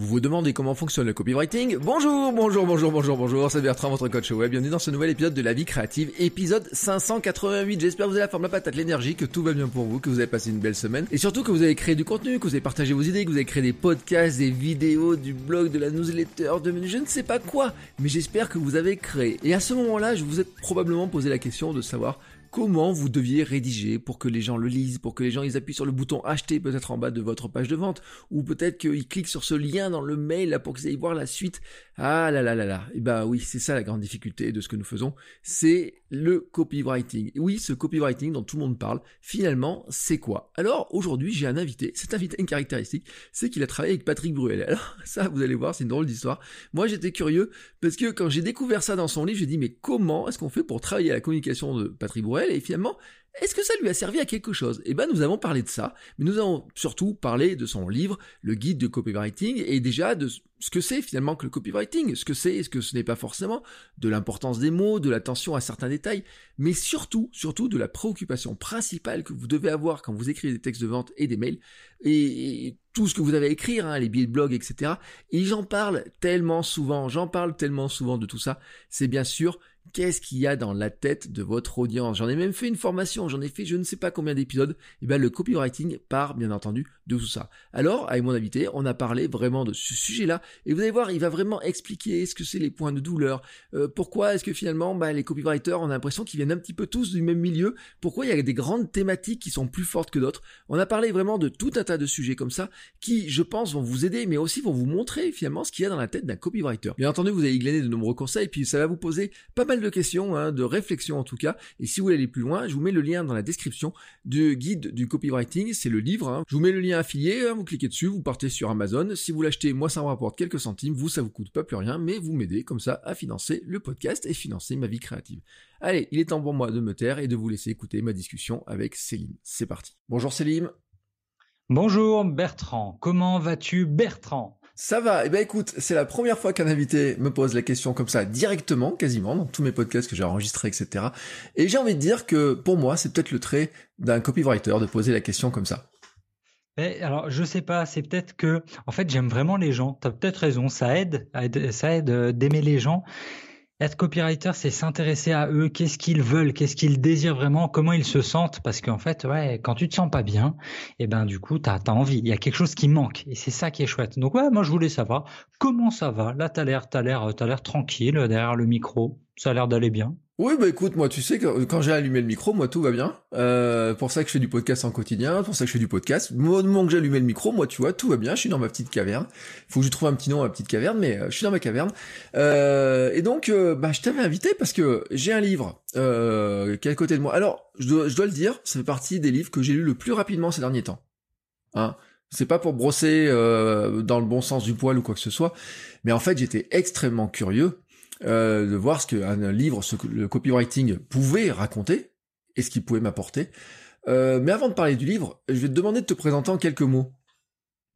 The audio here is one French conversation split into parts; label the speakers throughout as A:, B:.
A: Vous vous demandez comment fonctionne le copywriting Bonjour, bonjour, bonjour, bonjour, bonjour, c'est Bertrand, votre coach web. Bienvenue dans ce nouvel épisode de La Vie Créative, épisode 588. J'espère que vous avez la forme, la patate, l'énergie, que tout va bien pour vous, que vous avez passé une belle semaine et surtout que vous avez créé du contenu, que vous avez partagé vos idées, que vous avez créé des podcasts, des vidéos, du blog, de la newsletter, de je ne sais pas quoi. Mais j'espère que vous avez créé. Et à ce moment-là, je vous ai probablement posé la question de savoir comment vous deviez rédiger pour que les gens le lisent, pour que les gens ils appuient sur le bouton acheter peut-être en bas de votre page de vente, ou peut-être qu'ils cliquent sur ce lien dans le mail là pour qu'ils aillent voir la suite. Ah là là là là. Et eh ben oui, c'est ça la grande difficulté de ce que nous faisons, c'est le copywriting. Oui, ce copywriting dont tout le monde parle, finalement, c'est quoi? Alors aujourd'hui, j'ai un invité. Cet invité a une caractéristique, c'est qu'il a travaillé avec Patrick Bruel. Alors ça, vous allez voir, c'est une drôle d'histoire. Moi, j'étais curieux parce que quand j'ai découvert ça dans son livre, j'ai dit mais comment est-ce qu'on fait pour travailler à la communication de Patrick Bruel? Et finalement, est-ce que ça lui a servi à quelque chose? Eh ben, nous avons parlé de ça, mais nous avons surtout parlé de son livre, le guide de copywriting, et déjà de ce que c'est finalement que le copywriting, ce que c'est et ce que ce n'est pas forcément, de l'importance des mots, de l'attention à certains détails, mais surtout, surtout de la préoccupation principale que vous devez avoir quand vous écrivez des textes de vente et des mails, et, tout ce que vous avez à écrire, hein, les billets de blog, etc. Et j'en parle tellement souvent, j'en parle tellement souvent de tout ça, c'est bien sûr Qu'est-ce qu'il y a dans la tête de votre audience? J'en ai même fait une formation, j'en ai fait je ne sais pas combien d'épisodes. Et eh bien le copywriting part bien entendu de tout ça. Alors, avec mon invité, on a parlé vraiment de ce sujet-là. Et vous allez voir, il va vraiment expliquer ce que c'est les points de douleur. Euh, pourquoi est-ce que finalement, bah, les copywriters, on a l'impression qu'ils viennent un petit peu tous du même milieu? Pourquoi il y a des grandes thématiques qui sont plus fortes que d'autres? On a parlé vraiment de tout un tas de sujets comme ça qui, je pense, vont vous aider, mais aussi vont vous montrer finalement ce qu'il y a dans la tête d'un copywriter. Bien entendu, vous allez glaner de nombreux conseils, puis ça va vous poser pas mal de questions, hein, de réflexions en tout cas. Et si vous voulez aller plus loin, je vous mets le lien dans la description du guide du copywriting. C'est le livre. Hein. Je vous mets le lien affilié. Hein. vous cliquez dessus, vous partez sur Amazon. Si vous l'achetez, moi ça me rapporte quelques centimes. Vous, ça vous coûte pas plus rien, mais vous m'aidez comme ça à financer le podcast et financer ma vie créative. Allez, il est temps pour moi de me taire et de vous laisser écouter ma discussion avec Céline. C'est parti. Bonjour Céline.
B: Bonjour Bertrand. Comment vas-tu Bertrand?
A: Ça va. Eh ben écoute, c'est la première fois qu'un invité me pose la question comme ça directement, quasiment, dans tous mes podcasts que j'ai enregistrés, etc. Et j'ai envie de dire que pour moi, c'est peut-être le trait d'un copywriter de poser la question comme ça.
B: Alors, je sais pas, c'est peut-être que, en fait, j'aime vraiment les gens. Tu peut-être raison, ça aide, ça aide euh, d'aimer les gens. Être copywriter, c'est s'intéresser à eux, qu'est-ce qu'ils veulent, qu'est-ce qu'ils désirent vraiment, comment ils se sentent, parce qu'en fait, ouais, quand tu te sens pas bien, et eh ben du coup, tu as, envie, il y a quelque chose qui manque, et c'est ça qui est chouette. Donc ouais, moi je voulais savoir comment ça va. Là, t'as l'air, t'as l'air, t'as l'air tranquille derrière le micro, ça a l'air d'aller bien.
A: Oui, bah écoute, moi, tu sais que quand j'ai allumé le micro, moi, tout va bien. Euh, pour ça que je fais du podcast en quotidien, pour ça que je fais du podcast. Au moment que j'ai allumé le micro, moi, tu vois, tout va bien. Je suis dans ma petite caverne. Faut que je trouve un petit nom à ma petite caverne, mais euh, je suis dans ma caverne. Euh, et donc, euh, bah, je t'avais invité parce que j'ai un livre euh, qui est à côté de moi. Alors, je dois, je dois le dire, ça fait partie des livres que j'ai lus le plus rapidement ces derniers temps. Hein? C'est pas pour brosser euh, dans le bon sens du poil ou quoi que ce soit, mais en fait j'étais extrêmement curieux euh, de voir ce qu'un livre, ce que le copywriting pouvait raconter et ce qu'il pouvait m'apporter. Euh, mais avant de parler du livre, je vais te demander de te présenter en quelques mots.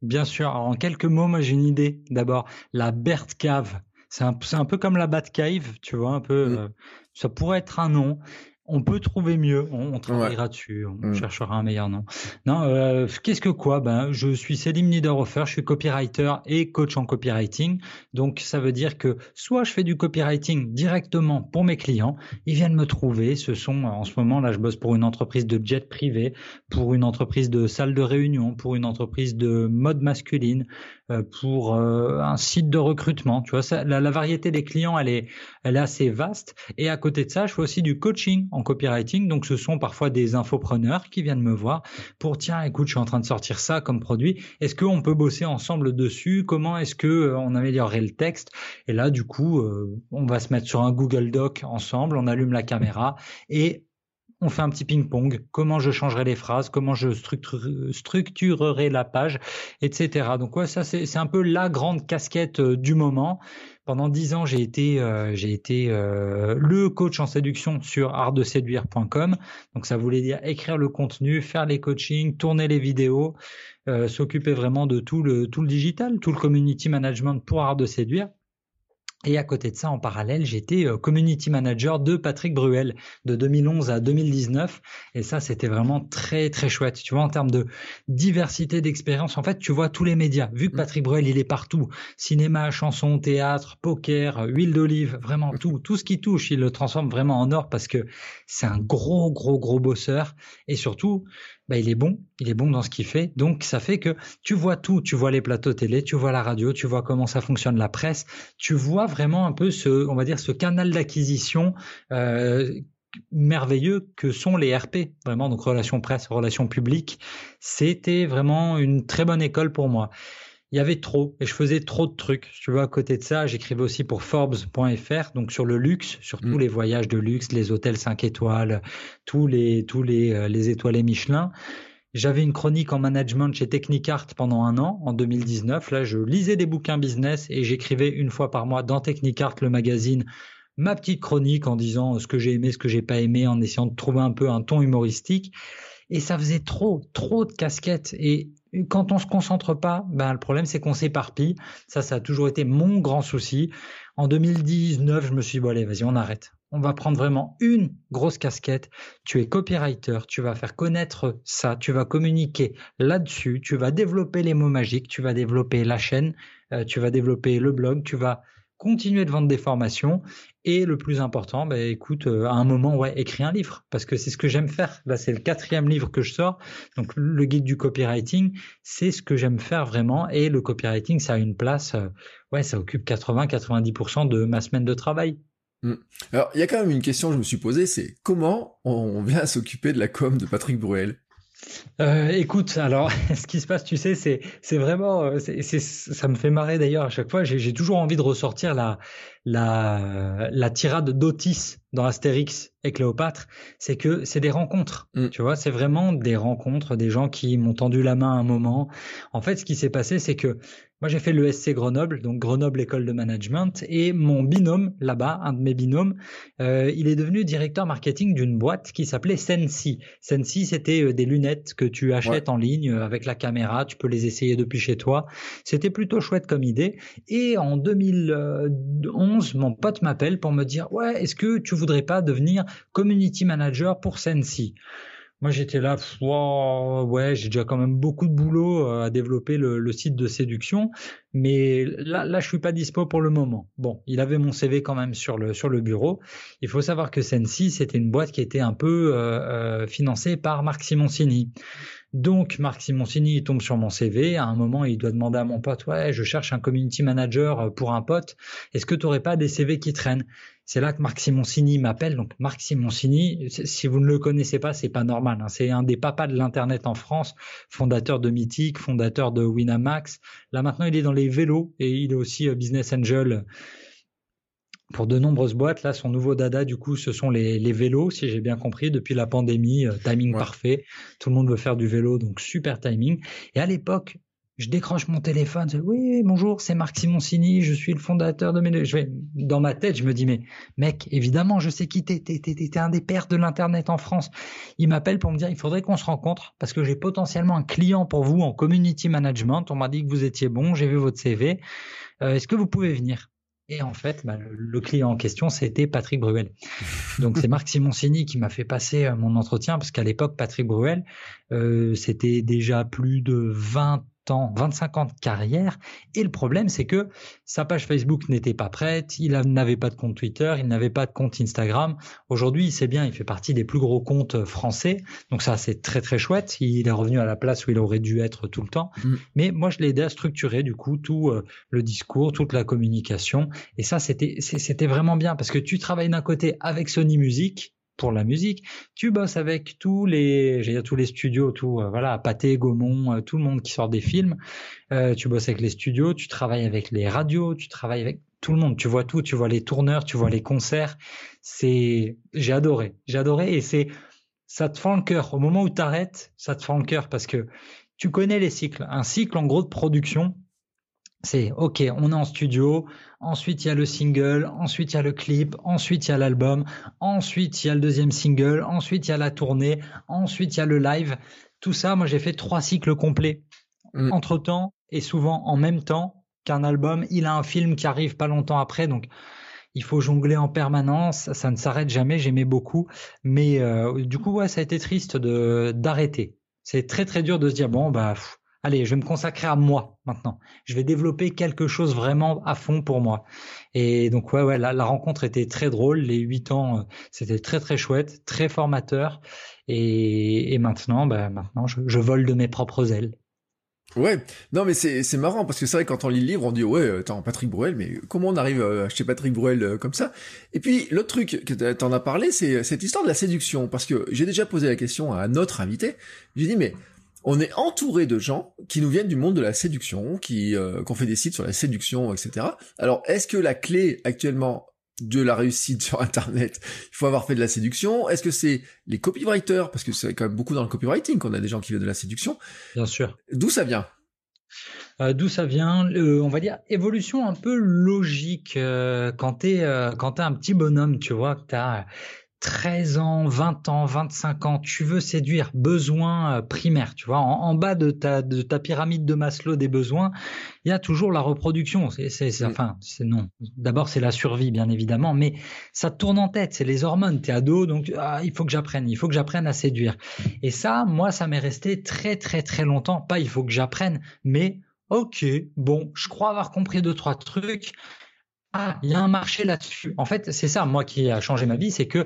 B: Bien sûr. en quelques mots, moi j'ai une idée. D'abord, la Bert Cave. C'est un, un, peu comme la Batcave, tu vois, un peu. Euh, ça pourrait être un nom. On peut trouver mieux, on, travaillera dessus, on mm. cherchera un meilleur nom. Non, euh, qu'est-ce que quoi? Ben, je suis Selim Niederhofer, je suis copywriter et coach en copywriting. Donc, ça veut dire que soit je fais du copywriting directement pour mes clients, ils viennent me trouver. Ce sont, en ce moment, là, je bosse pour une entreprise de jet privé, pour une entreprise de salle de réunion, pour une entreprise de mode masculine, pour euh, un site de recrutement. Tu vois, ça, la, la, variété des clients, elle est, elle est assez vaste. Et à côté de ça, je fais aussi du coaching en copywriting. Donc, ce sont parfois des infopreneurs qui viennent me voir pour tiens, écoute, je suis en train de sortir ça comme produit. Est-ce qu'on peut bosser ensemble dessus? Comment est-ce que euh, on améliorerait le texte? Et là, du coup, on va se mettre sur un Google Doc ensemble. On allume la caméra et on fait un petit ping-pong. Comment je changerai les phrases, comment je structurerai la page, etc. Donc ça c'est un peu la grande casquette euh, du moment. Pendant dix ans, j'ai été, euh, euh, le coach en séduction sur artdeséduire.com. Donc ça voulait dire écrire le contenu, faire les coachings, tourner les vidéos, s'occuper vraiment de tout le tout le digital, tout le community management pour Art de séduire. Et à côté de ça, en parallèle, j'étais euh, community manager de Patrick Bruel de 2011 à 2019. Et ça, c'était vraiment très, très chouette. Tu vois, en termes de diversité d'expérience, en fait, tu vois tous les médias. Vu que mm. Patrick Bruel, il est partout. Cinéma, chanson, théâtre, poker, huile d'olive, vraiment tout. Tout ce qui touche, il le transforme vraiment en or parce que c'est un gros, gros, gros bosseur. Et surtout, bah, il est bon, il est bon dans ce qu'il fait. Donc ça fait que tu vois tout, tu vois les plateaux télé, tu vois la radio, tu vois comment ça fonctionne la presse, tu vois vraiment un peu ce, on va dire, ce canal d'acquisition euh, merveilleux que sont les RP, vraiment donc relations presse, relations publiques. C'était vraiment une très bonne école pour moi il y avait trop et je faisais trop de trucs. Tu vois, à côté de ça, j'écrivais aussi pour Forbes.fr, donc sur le luxe, sur tous mm. les voyages de luxe, les hôtels 5 étoiles, tous les tous les euh, les étoilés Michelin. J'avais une chronique en management chez Technicart pendant un an, en 2019. Là, je lisais des bouquins business et j'écrivais une fois par mois dans Technicart, le magazine, ma petite chronique en disant ce que j'ai aimé, ce que j'ai pas aimé, en essayant de trouver un peu un ton humoristique. Et ça faisait trop, trop de casquettes. Et quand on se concentre pas, ben le problème c'est qu'on s'éparpille. Ça, ça a toujours été mon grand souci. En 2019, je me suis dit bon allez, vas-y, on arrête. On va prendre vraiment une grosse casquette. Tu es copywriter, tu vas faire connaître ça, tu vas communiquer là-dessus, tu vas développer les mots magiques, tu vas développer la chaîne, euh, tu vas développer le blog, tu vas continuer de vendre des formations et le plus important, bah, écoute, euh, à un moment, ouais, écris un livre parce que c'est ce que j'aime faire. Là, c'est le quatrième livre que je sors. Donc, le guide du copywriting, c'est ce que j'aime faire vraiment. Et le copywriting, ça a une place, euh, ouais, ça occupe 80-90% de ma semaine de travail.
A: Mmh. Alors, il y a quand même une question que je me suis posée, c'est comment on vient s'occuper de la com de Patrick Bruel?
B: Euh, écoute, alors, ce qui se passe, tu sais, c'est, c'est vraiment, euh, c'est, ça me fait marrer d'ailleurs à chaque fois. J'ai, j'ai toujours envie de ressortir la, la, la tirade d'Otis dans Astérix et Cléopâtre, c'est que c'est des rencontres. Mm. Tu vois, c'est vraiment des rencontres, des gens qui m'ont tendu la main à un moment. En fait, ce qui s'est passé, c'est que moi, j'ai fait le SC Grenoble, donc Grenoble École de Management, et mon binôme là-bas, un de mes binômes, euh, il est devenu directeur marketing d'une boîte qui s'appelait Sensi. Sensi, c'était euh, des lunettes que tu achètes en ligne euh, avec la caméra, tu peux les essayer depuis chez toi. C'était plutôt chouette comme idée. Et en 2011, mon pote m'appelle pour me dire, ouais, est-ce que tu voudrais pas devenir community manager pour Sensi? Moi, j'étais là, ouais, j'ai déjà quand même beaucoup de boulot euh, à développer le, site de séduction, mais là, là, je suis pas dispo pour le moment. Bon, il avait mon CV quand même sur le sur le bureau. Il faut savoir que Sensi, c'était une boîte qui était un peu euh, euh, financée par Marc Simoncini. Donc, Marc Simoncini il tombe sur mon CV. À un moment, il doit demander à mon pote, ouais, je cherche un community manager pour un pote. Est-ce que tu n'aurais pas des CV qui traînent? C'est là que Marc Simoncini m'appelle. Donc Marc Simoncini, si vous ne le connaissez pas, c'est pas normal. Hein. C'est un des papas de l'internet en France, fondateur de Mythic, fondateur de Winamax. Là maintenant, il est dans les vélos et il est aussi euh, business angel pour de nombreuses boîtes. Là, son nouveau dada, du coup, ce sont les, vélos, si j'ai bien compris, depuis la pandémie, euh, timing parfait. Tout le monde veut faire du vélo, donc super timing. Et à l'époque, je décroche mon téléphone, je dis, oui, bonjour, c'est Marc Simoncini, je suis le fondateur de mes... Je vais, dans ma tête, je me dis, mais mec, évidemment, je sais qui t'es, t'es, t'es, un des pères de l'Internet en France. Il m'appelle pour me dire, il faudrait qu'on se rencontre parce que j'ai potentiellement un client pour vous en community management. On m'a dit que vous étiez bon, j'ai vu votre CV. Euh, est-ce que vous pouvez venir? Et en fait, bah, le client en question, c'était Patrick Bruel. Donc c'est Marc Simoncini qui m'a fait passer euh, mon entretien, parce qu'à l'époque, Patrick Bruel, euh, c'était déjà plus de 20 ans, 25 ans de carrière. Et le problème, c'est que sa page Facebook n'était pas prête, il n'avait pas de compte Twitter, il n'avait pas de compte Instagram. Aujourd'hui, c'est bien, il fait partie des plus gros comptes français. Donc ça, c'est très très chouette. Il est revenu à la place où il aurait dû être tout le temps. Mm. Mais moi, je l'ai aidé à structurer du coup tout euh, le discours, toute la communication. Et ça, c'était c'était vraiment bien parce que tu travailles d'un côté avec Sony Music pour la musique. Tu bosses avec tous les, j'ai tous les studios, tout, euh, voilà, Pathé, Gaumont, euh, tout le monde qui sort des films. Euh, tu bosses avec les studios, tu travailles avec les radios, tu travailles avec tout le monde. Tu vois tout, tu vois les tourneurs, tu vois les concerts. C'est, j'ai adoré, j'ai adoré et c'est ça te fend le cœur. Au moment où tu arrêtes, ça te fend le cœur parce que tu connais les cycles. Un cycle, en gros, de production, c'est OK, on est en studio, ensuite il y a le single, ensuite il y a le clip, ensuite il y a l'album, ensuite il y a le deuxième single, ensuite il y a la tournée, ensuite il y a le live. Tout ça, moi j'ai fait trois cycles complets. Mm. Entre temps et souvent en même temps qu'un album, il a un film qui arrive pas longtemps après, donc il faut jongler en permanence, ça ne s'arrête jamais, j'aimais beaucoup, mais euh, du coup ouais, ça a été triste de d'arrêter. C'est très très dur de se dire bon bah allez, je vais me consacrer à moi maintenant. Je vais développer quelque chose vraiment à fond pour moi. Et donc ouais, ouais, la, rencontre était très drôle. Les huit ans, euh, c'était très très chouette, très formateur. Et, maintenant, bah, maintenant, je, vole de mes propres ailes.
A: Ouais, non mais c'est marrant parce que c'est vrai quand on lit le livre on dit ouais attends Patrick Bruel mais comment on arrive à acheter Patrick Bruel euh, comme ça? Et puis l'autre truc que t'en as parlé c'est cette histoire de la séduction parce que j'ai déjà posé la question à notre invité j'ai dit mais on est entouré de gens qui nous viennent du monde de la séduction, qui euh, qu'on fait des sites sur la séduction, etc. Alors, est-ce que la clé actuellement de la réussite sur Internet, il faut avoir fait de la séduction? Est-ce que c'est les copywriters? Parce que c'est quand même beaucoup dans le copywriting qu'on a des gens qui viennent de la séduction.
B: Bien sûr.
A: D'où ça vient?
B: Euh, D'où ça vient? On va dire évolution un peu logique. Euh, quand t'es euh, quand t'es un petit bonhomme, tu vois, que t'as 13 ans, 20 ans, 25 ans, tu veux séduire, besoin euh, primaire, tu vois, en, bas de ta, de ta pyramide de Maslow des besoins, il y a toujours la reproduction. C'est, c'est, enfin, c'est non. D'abord, c'est la survie, bien évidemment, mais ça tourne en tête. C'est les hormones. T'es ado, donc ah, il faut que j'apprenne. Il faut que j'apprenne à séduire. Et ça, moi, ça m'est resté très, très, très longtemps. Pas, il faut que j'apprenne, mais ok, bon, je crois avoir compris deux trois trucs ah, il y a un marché là-dessus. En fait, c'est ça, moi, qui a changé ma vie, c'est que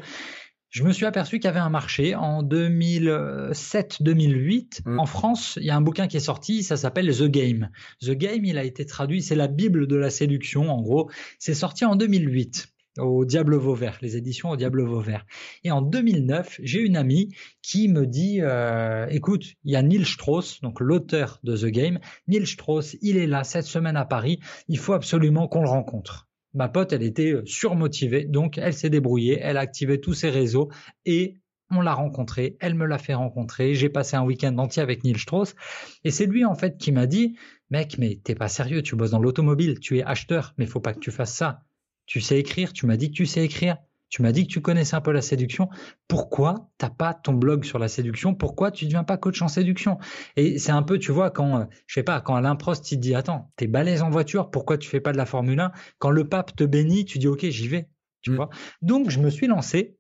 B: je me suis aperçu qu'il y avait un marché en 2007-2008. Mm. En France, il y a un bouquin qui est sorti, ça s'appelle The Game. The Game, il a été traduit, c'est la Bible de la séduction, en gros. C'est sorti en 2008 au Diable Vauvert, les éditions au Diable Vauvert. Et en 2009, j'ai une amie qui me dit, euh, écoute, il y a Neil Strauss, donc l'auteur de The Game. Neil Strauss, il est là cette semaine à Paris. Il faut absolument qu'on le rencontre. Ma pote, elle était euh, surmotivée, donc elle s'est débrouillée, elle a activé tous ses réseaux et on l'a rencontré, elle me l'a fait rencontrer, j'ai passé un week-end entier avec Neil Strauss, et c'est lui en fait qui m'a dit, mec, mais t'es pas sérieux, tu bosses dans l'automobile, tu es acheteur, mais faut pas que tu fasses ça. Tu sais écrire, tu m'as dit que tu sais écrire, tu m'as dit que tu connaissais un peu la séduction. Pourquoi t'as pas ton blog sur la séduction? Pourquoi tu ne deviens pas coach en séduction? Et c'est un peu, tu vois, quand, euh, je sais pas, quand Alain Prost il te dit, attends, t'es balèze en voiture, pourquoi tu fais pas de la Formule 1 Quand le pape te bénit, tu dis, ok, j'y vais. Tu mm. vois? Donc, je me suis lancé,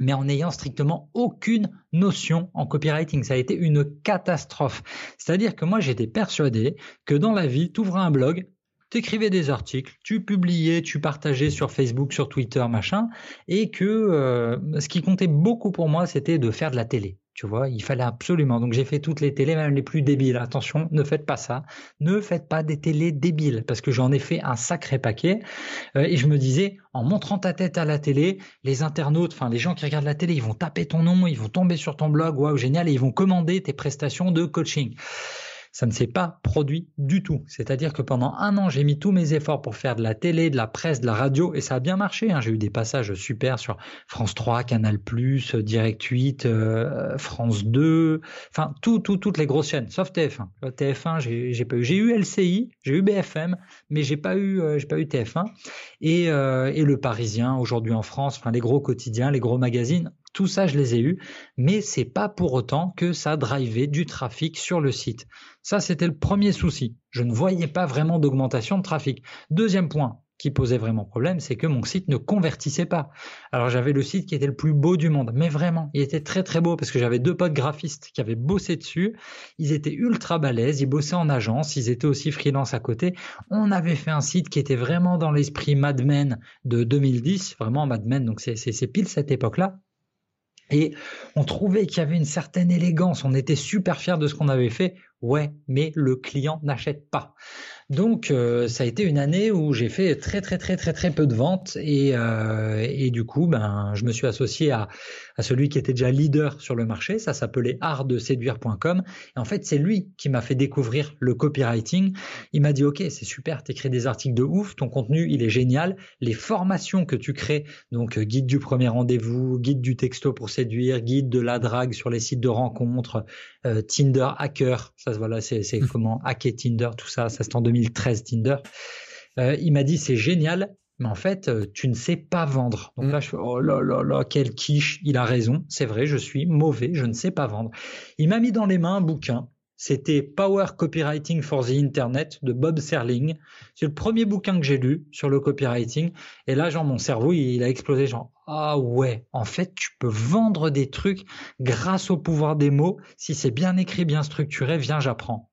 B: mais en n'ayant strictement aucune notion en copywriting. Ça a été une catastrophe. C'est-à-dire que moi, j'étais persuadé que dans la vie, tu ouvrais un blog, tu écrivais des articles, tu publiais, tu partageais sur Facebook, sur Twitter, machin, et que euh, ce qui comptait beaucoup pour moi, c'était de faire de la télé. Tu vois, il fallait absolument. Donc j'ai fait toutes les télés, même les plus débiles. Attention, ne faites pas ça. Ne faites pas des télés débiles, parce que j'en ai fait un sacré paquet. Euh, et je me disais, en montrant ta tête à la télé, les internautes, enfin les gens qui regardent la télé, ils vont taper ton nom, ils vont tomber sur ton blog, waouh génial, et ils vont commander tes prestations de coaching ça ne s'est pas produit du tout. C'est-à-dire que pendant un an, j'ai mis tous mes efforts pour faire de la télé, de la presse, de la radio, et ça a bien marché. Hein. J'ai eu des passages super sur France 3, Canal+, Direct 8, euh, France 2, enfin tout, tout, toutes les grosses chaînes, sauf TF1. TF1, j'ai pas eu. J'ai eu LCI, j'ai eu BFM, mais j'ai pas eu, euh, pas eu TF1. Et, euh, et le Parisien aujourd'hui en France, enfin les gros quotidiens, les gros magazines, tout ça, je les ai eus, mais c'est pas pour autant que ça drivait du trafic sur le site. Ça, c'était le premier souci. Je ne voyais pas vraiment d'augmentation de trafic. Deuxième point qui posait vraiment problème, c'est que mon site ne convertissait pas. Alors j'avais le site qui était le plus beau du monde, mais vraiment, il était très très beau parce que j'avais deux potes graphistes qui avaient bossé dessus. Ils étaient ultra balèzes, ils bossaient en agence, ils étaient aussi freelance à côté. On avait fait un site qui était vraiment dans l'esprit Mad Men de 2010, vraiment Mad Men, donc c'est pile cette époque-là. Et on trouvait qu'il y avait une certaine élégance, on était super fiers de ce qu'on avait fait. Ouais, mais le client n'achète pas. Donc, euh, ça a été une année où j'ai fait très, très, très, très, très peu de ventes. Et, euh, et du coup, ben, je me suis associé à, à celui qui était déjà leader sur le marché. Ça s'appelait artdeséduire.com. Et en fait, c'est lui qui m'a fait découvrir le copywriting. Il m'a dit, OK, c'est super, t'écris des articles de ouf, ton contenu, il est génial. Les formations que tu crées, donc euh, guide du premier rendez-vous, guide du texto pour séduire, guide de la drague sur les sites de rencontres, euh, Tinder hacker, ça voilà, c'est comment hacker Tinder, tout ça, ça c'est en 2000 2013 Tinder. Euh, il m'a dit c'est génial, mais en fait, euh, tu ne sais pas vendre. Donc là, je fais, oh là là là, quel quiche, il a raison, c'est vrai, je suis mauvais, je ne sais pas vendre. Il m'a mis dans les mains un bouquin, c'était Power Copywriting for the Internet de Bob Serling. C'est le premier bouquin que j'ai lu sur le copywriting. Et là, genre, mon cerveau, il a explosé, genre, ah ouais, en fait, tu peux vendre des trucs grâce au pouvoir des mots. Si c'est bien écrit, bien structuré, viens, j'apprends.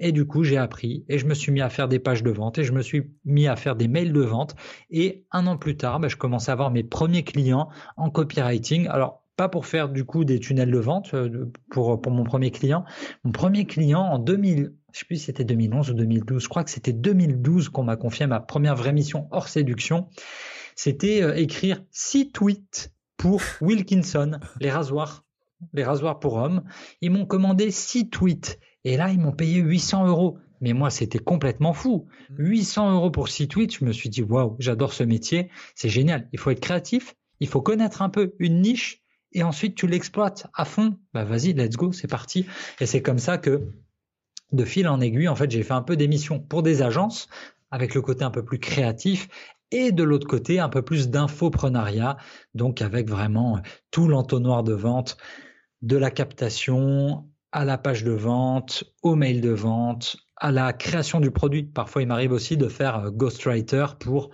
B: Et du coup, j'ai appris et je me suis mis à faire des pages de vente et je me suis mis à faire des mails de vente. Et un an plus tard, bah, je commençais à avoir mes premiers clients en copywriting. Alors, pas pour faire du coup des tunnels de vente euh, pour, pour mon premier client. Mon premier client en 2000, je sais plus si c'était 2011 ou 2012, je crois que c'était 2012 qu'on m'a confié ma première vraie mission hors séduction. C'était euh, écrire six tweets pour Wilkinson, les rasoirs, les rasoirs pour hommes. Ils m'ont commandé six tweets et là, ils m'ont payé 800 euros. Mais moi, c'était complètement fou. 800 mmh. euros pour six tweets. Je me suis dit, waouh, j'adore ce métier. C'est génial. Il faut être créatif. Il faut connaître un peu une niche et ensuite tu l'exploites à fond. Bah, vas-y, let's go, c'est parti. Et c'est comme ça que, de fil en aiguille, en fait, j'ai fait un peu d'émissions pour des agences avec le côté un peu plus créatif et de l'autre côté, un peu plus d'infoprenariat, donc avec vraiment tout l'entonnoir de vente, de la captation à la page de vente, au mail de vente, à la création du produit. Parfois, il m'arrive aussi de faire euh, ghostwriter pour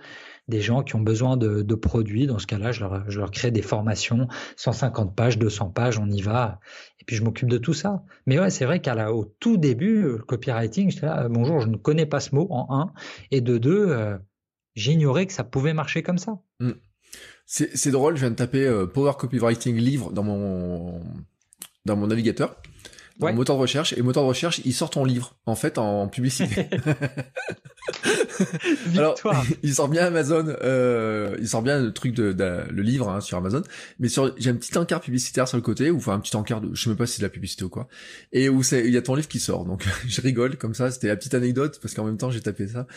B: des gens qui ont besoin de, produits. Dans ce cas-là, je leur, crée des formations, 150 pages, 200 pages, on y va. Et puis je m'occupe de tout ça. Mais ouais, c'est vrai qu'au tout début, le copywriting, j'étais là, bonjour, je ne connais pas ce mot en un. Et de deux, euh, j'ignorais que ça pouvait marcher comme ça.
A: Mm. C'est drôle, je viens de taper euh, Power Copywriting livre dans mon navigateur ouais. moteur de recherche et moteur de recherche il sort ton livre en fait en publicité. Alors il sort bien Amazon, euh, il sort bien le truc de, le livre hein, sur Amazon, mais sur j'ai un petit encart publicitaire sur le côté ou enfin un petit encart de je sais même pas si c'est de la publicité ou quoi et où c'est il y a ton livre qui sort donc je rigole comme ça c'était la petite anecdote parce qu'en même temps j'ai tapé ça.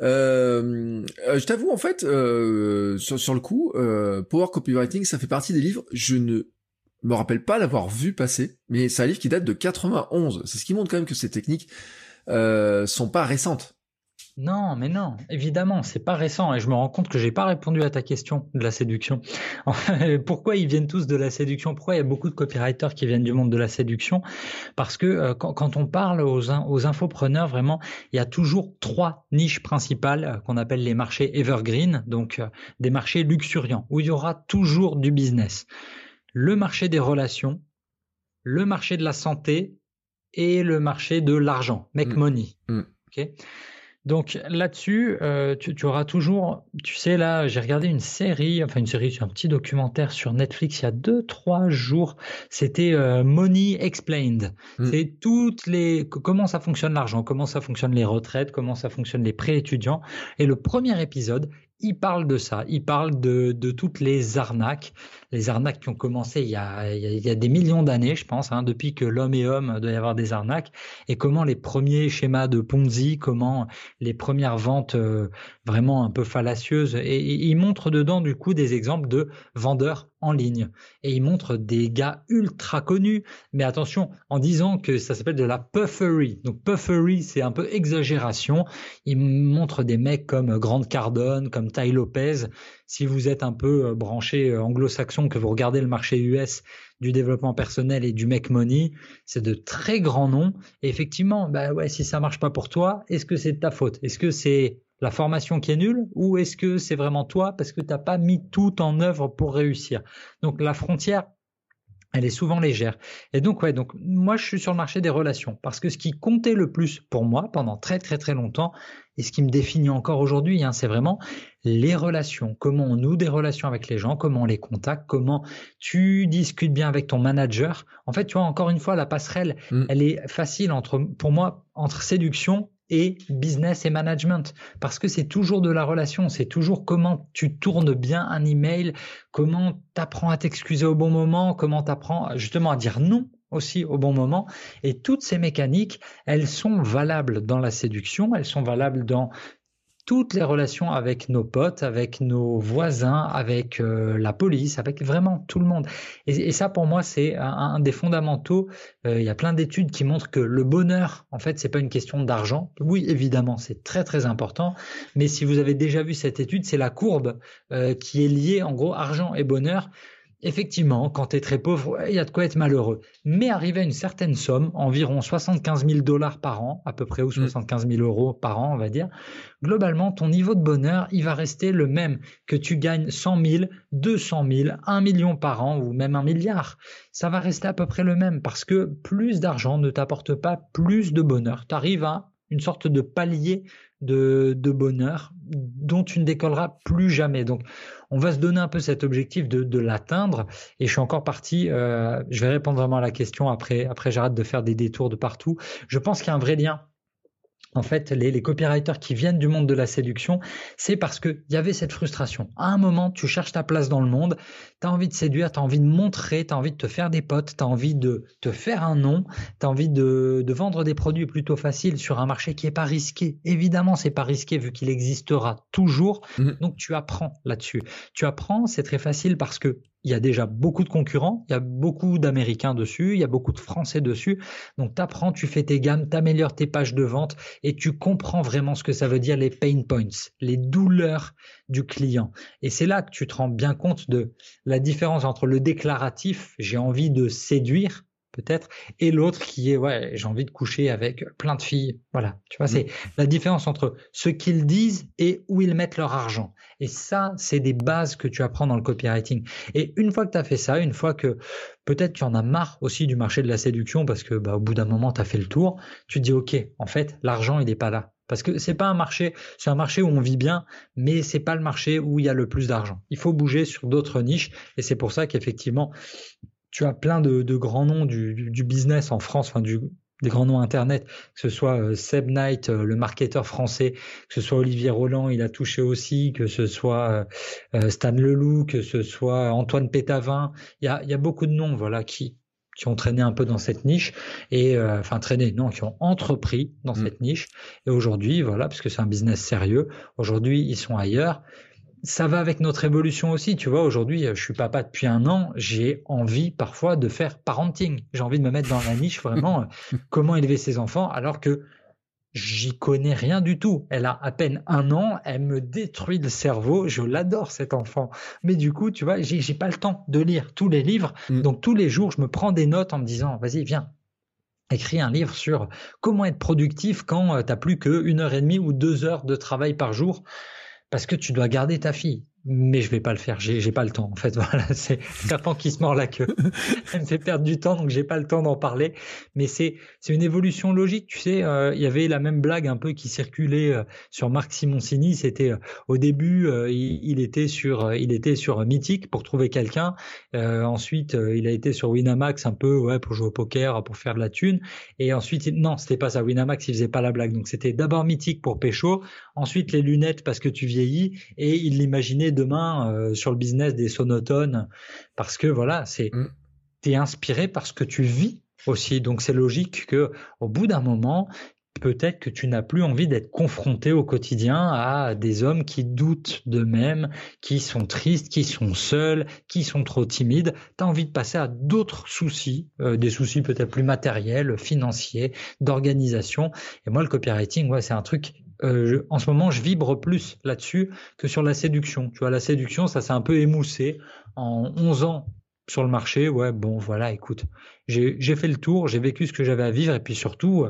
A: Euh, euh je t'avoue en fait euh, sur, sur le coup euh, Power Copywriting ça fait partie des livres je ne me rappelle pas l'avoir vu passer, mais c'est un livre qui date de 91. C'est ce qui montre quand même que ces techniques euh, sont pas récentes.
B: Non, mais non, évidemment, c'est pas récent et je me rends compte que j'ai pas répondu à ta question de la séduction. Pourquoi ils viennent tous de la séduction? Pourquoi il y a beaucoup de copywriters qui viennent du monde de la séduction? Parce que euh, quand, on parle aux, aux infopreneurs, vraiment, il y a toujours trois niches principales euh, qu'on appelle les marchés evergreen, donc euh, des marchés luxuriants, où il y aura toujours du business le marché des relations, le marché de la santé et le marché de l'argent, make mm. money. Mm. Donc là-dessus, euh, tu, auras toujours, tu sais là, j'ai regardé une série, enfin une série, un petit documentaire sur Netflix il y a deux trois jours. C'était euh, Money Explained. Mm. C'est toutes les comment ça fonctionne l'argent, comment ça fonctionne les retraites, comment ça fonctionne les prêts étudiants. Et le premier épisode, il parle de ça, il parle de, de toutes les arnaques, les arnaques qui ont commencé il y a, il y a des millions d'années, je pense, hein, depuis que l'homme est homme, doit y avoir des arnaques, et comment les premiers schémas de Ponzi, comment les premières ventes euh, vraiment un peu fallacieuses, et, et il montre dedans du coup des exemples de vendeurs en ligne. Et il montre des gars ultra connus, mais attention, en disant que ça s'appelle de la puffery. Donc puffery, c'est un peu exagération. Il montre des mecs comme Grant Cardone, comme Ty Lopez. Si vous êtes un peu euh, branché euh, anglo-saxon, que vous regardez le marché US du développement personnel et du make money, c'est de très grands noms. Et effectivement, bah ouais, si ça marche pas pour toi, est-ce que c'est de ta faute? Est-ce que c'est la formation qui est nulle ou est-ce que c'est vraiment toi parce que tu n'as pas mis tout en œuvre pour réussir? Donc la frontière, elle est souvent légère. Et donc, ouais, donc moi, je suis sur le marché des relations parce que ce qui comptait le plus pour moi pendant très, très, très longtemps et ce qui me définit encore aujourd'hui, hein, c'est vraiment les relations. Comment on noue des relations avec les gens, comment on les contacte, comment tu discutes bien avec ton manager. En fait, tu vois, encore une fois, la passerelle, mm. elle est facile entre, pour moi, entre séduction et business et management parce que c'est toujours de la relation, c'est toujours comment tu tournes bien un email, comment tu apprends à t'excuser au bon moment, comment tu apprends justement à dire non aussi au bon moment. Et toutes ces mécaniques, elles sont valables dans la séduction, elles sont valables dans toutes les relations avec nos potes, avec nos voisins, avec euh, la police, avec vraiment tout le monde. Et, ça, pour moi, c'est un, des fondamentaux. Euh, il y a plein d'études qui montrent que le bonheur, en fait, c'est pas une question d'argent. Oui, évidemment, c'est très très important. Mais si vous avez déjà vu cette étude, c'est la courbe euh, qui est liée, en gros, argent et bonheur effectivement, quand tu es très pauvre, il y a de quoi être malheureux. Mais arriver à une certaine somme, environ 75 000 dollars par an, à peu près, ou 75 mm. 000 euros par an, on va dire, globalement, ton niveau de bonheur, il va rester le même que tu gagnes 100 000, 200 000, 1 million par an, ou même un milliard. Ça va rester à peu près le même parce que plus d'argent ne t'apporte pas plus de bonheur. Tu arrives à une sorte de palier de, bonheur dont tu ne décolleras plus jamais. Donc, on va se donner un peu cet objectif de, l'atteindre. Et je suis encore parti. Euh, je vais répondre vraiment à la question après. Après, j'arrête de faire des détours de partout. Je pense qu'il y a un vrai lien en fait, les, copywriters qui viennent du monde de la séduction, c'est parce qu'il y avait cette frustration. À un moment, tu cherches ta place dans le monde, tu as envie de séduire, tu as envie de montrer, tu as envie de te faire des potes, tu as envie de te faire un nom, tu as envie de, vendre des produits plutôt faciles sur un marché qui n'est pas risqué. Évidemment, c'est pas risqué vu qu'il existera toujours. Mmh. Donc, tu apprends là-dessus. Tu apprends, c'est très facile parce que il y a déjà beaucoup de concurrents, il y a beaucoup d'Américains dessus, il y a beaucoup de Français dessus. Donc, tu apprends, tu fais tes gammes, tu améliores tes pages de vente et tu comprends vraiment ce que ça veut dire les pain points, les douleurs du client. Et c'est là que tu te rends bien compte de la différence entre le déclaratif, j'ai envie de séduire, peut-être, et l'autre qui est ouais, j'ai envie de coucher avec plein de filles. Voilà, tu vois, c'est mm. la différence entre ce qu'ils disent et où ils mettent leur argent. Et ça, c'est des bases que tu apprends dans le copywriting. Et une fois que tu as fait ça, une fois que peut-être tu en as marre aussi du marché de la séduction parce que bah, au bout d'un moment, tu as fait le tour, tu te dis OK, en fait, l'argent, il n'est pas là. Parce que c'est pas un marché, c'est un marché où on vit bien, mais c'est pas le marché où il y a le plus d'argent. Il faut bouger sur d'autres niches, et c'est pour ça qu'effectivement, tu as plein de, grands noms du, business en France, enfin du, des grands noms Internet, que ce soit euh, Seb Knight, euh, le marketeur français, que ce soit Olivier Roland, il a touché aussi, que ce soit euh, Stan Leloup, que ce soit Antoine Pétavin, il y a, il y a beaucoup de noms voilà, qui, qui ont traîné un peu dans cette niche et enfin traîné non qui ont entrepris dans mmh. cette niche. Et aujourd'hui voilà parce que c'est un business sérieux aujourd'hui ils sont ailleurs ça va avec notre évolution aussi. Tu vois, aujourd'hui, je suis papa depuis un an. J'ai envie parfois de faire parenting. J'ai envie de me mettre dans la niche vraiment comment élever ses enfants, alors que j'y connais rien du tout. Elle a à peine un an, elle me détruit le cerveau. Je l'adore cet enfant, mais du coup, tu vois, j'ai pas le temps de lire tous les livres. Mm. Donc tous les jours, je me prends des notes en me disant, vas-y, viens, écris un livre sur comment être productif quand euh, tu n'as plus qu'une heure et demie ou deux heures de travail par jour parce que tu dois garder ta fille mais je vais pas le faire. J'ai, j'ai pas le temps. En fait, voilà, c'est serpent qui se mord la queue. Elle me fait perdre du temps, donc j'ai pas le temps d'en parler. Mais c'est c'est une évolution logique. Tu sais, euh, il y avait la même blague un peu qui circulait euh, sur Marc Simoncini. C'était euh, au début, il, était sur il était sur Mythic pour trouver quelqu'un. ensuite, il a été sur Winamax un peu ouais pour jouer au poker, pour faire de la thune. Et ensuite, non, c'était pas ça. Winamax, il faisait pas la blague. Donc c'était d'abord Mythic pour pécho. Ensuite les lunettes parce que tu vieillis. Et il l'imaginait demain euh, sur le business des sonotones parce que voilà, c'est mm. es inspiré par ce que tu vis aussi. Donc c'est logique que au bout d'un moment, peut-être que tu n'as plus envie d'être confronté au quotidien à des hommes qui doutent d'eux-mêmes, qui sont tristes, qui sont seuls, qui sont trop timides. Tu as envie de passer à d'autres soucis, euh, des soucis peut-être plus matériels, financiers, d'organisation. Et moi, le copywriting, ouais, c'est un truc euh, en ce moment, je vibre plus là-dessus que sur la séduction. Tu vois, la séduction, ça s'est un peu émoussé. En 11 ans sur le marché, ouais, bon, voilà, écoute, j'ai fait le tour, j'ai vécu ce que j'avais à vivre, et puis surtout,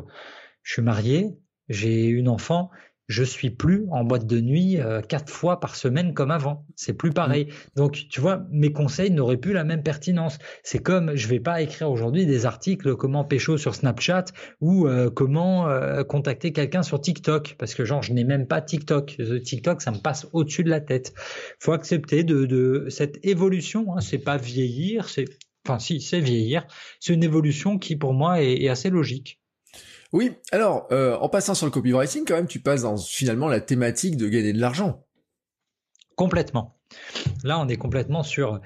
B: je suis marié, j'ai une enfant, je suis plus en boîte de nuit euh, quatre fois par semaine comme avant. C'est plus pareil. Donc, tu vois, mes conseils n'auraient plus la même pertinence. C'est comme je vais pas écrire aujourd'hui des articles comment pécho sur Snapchat ou euh, comment euh, contacter quelqu'un sur TikTok parce que genre je n'ai même pas TikTok. TikTok, ça me passe au-dessus de la tête. Faut accepter de, cette évolution. Hein. C'est pas vieillir, c'est enfin si c'est vieillir. C'est une évolution qui pour moi est assez logique.
A: Oui, alors, euh, en passant sur le copywriting, quand même, tu passes dans finalement la thématique de gagner de l'argent.
B: Complètement. Là, on est complètement sur...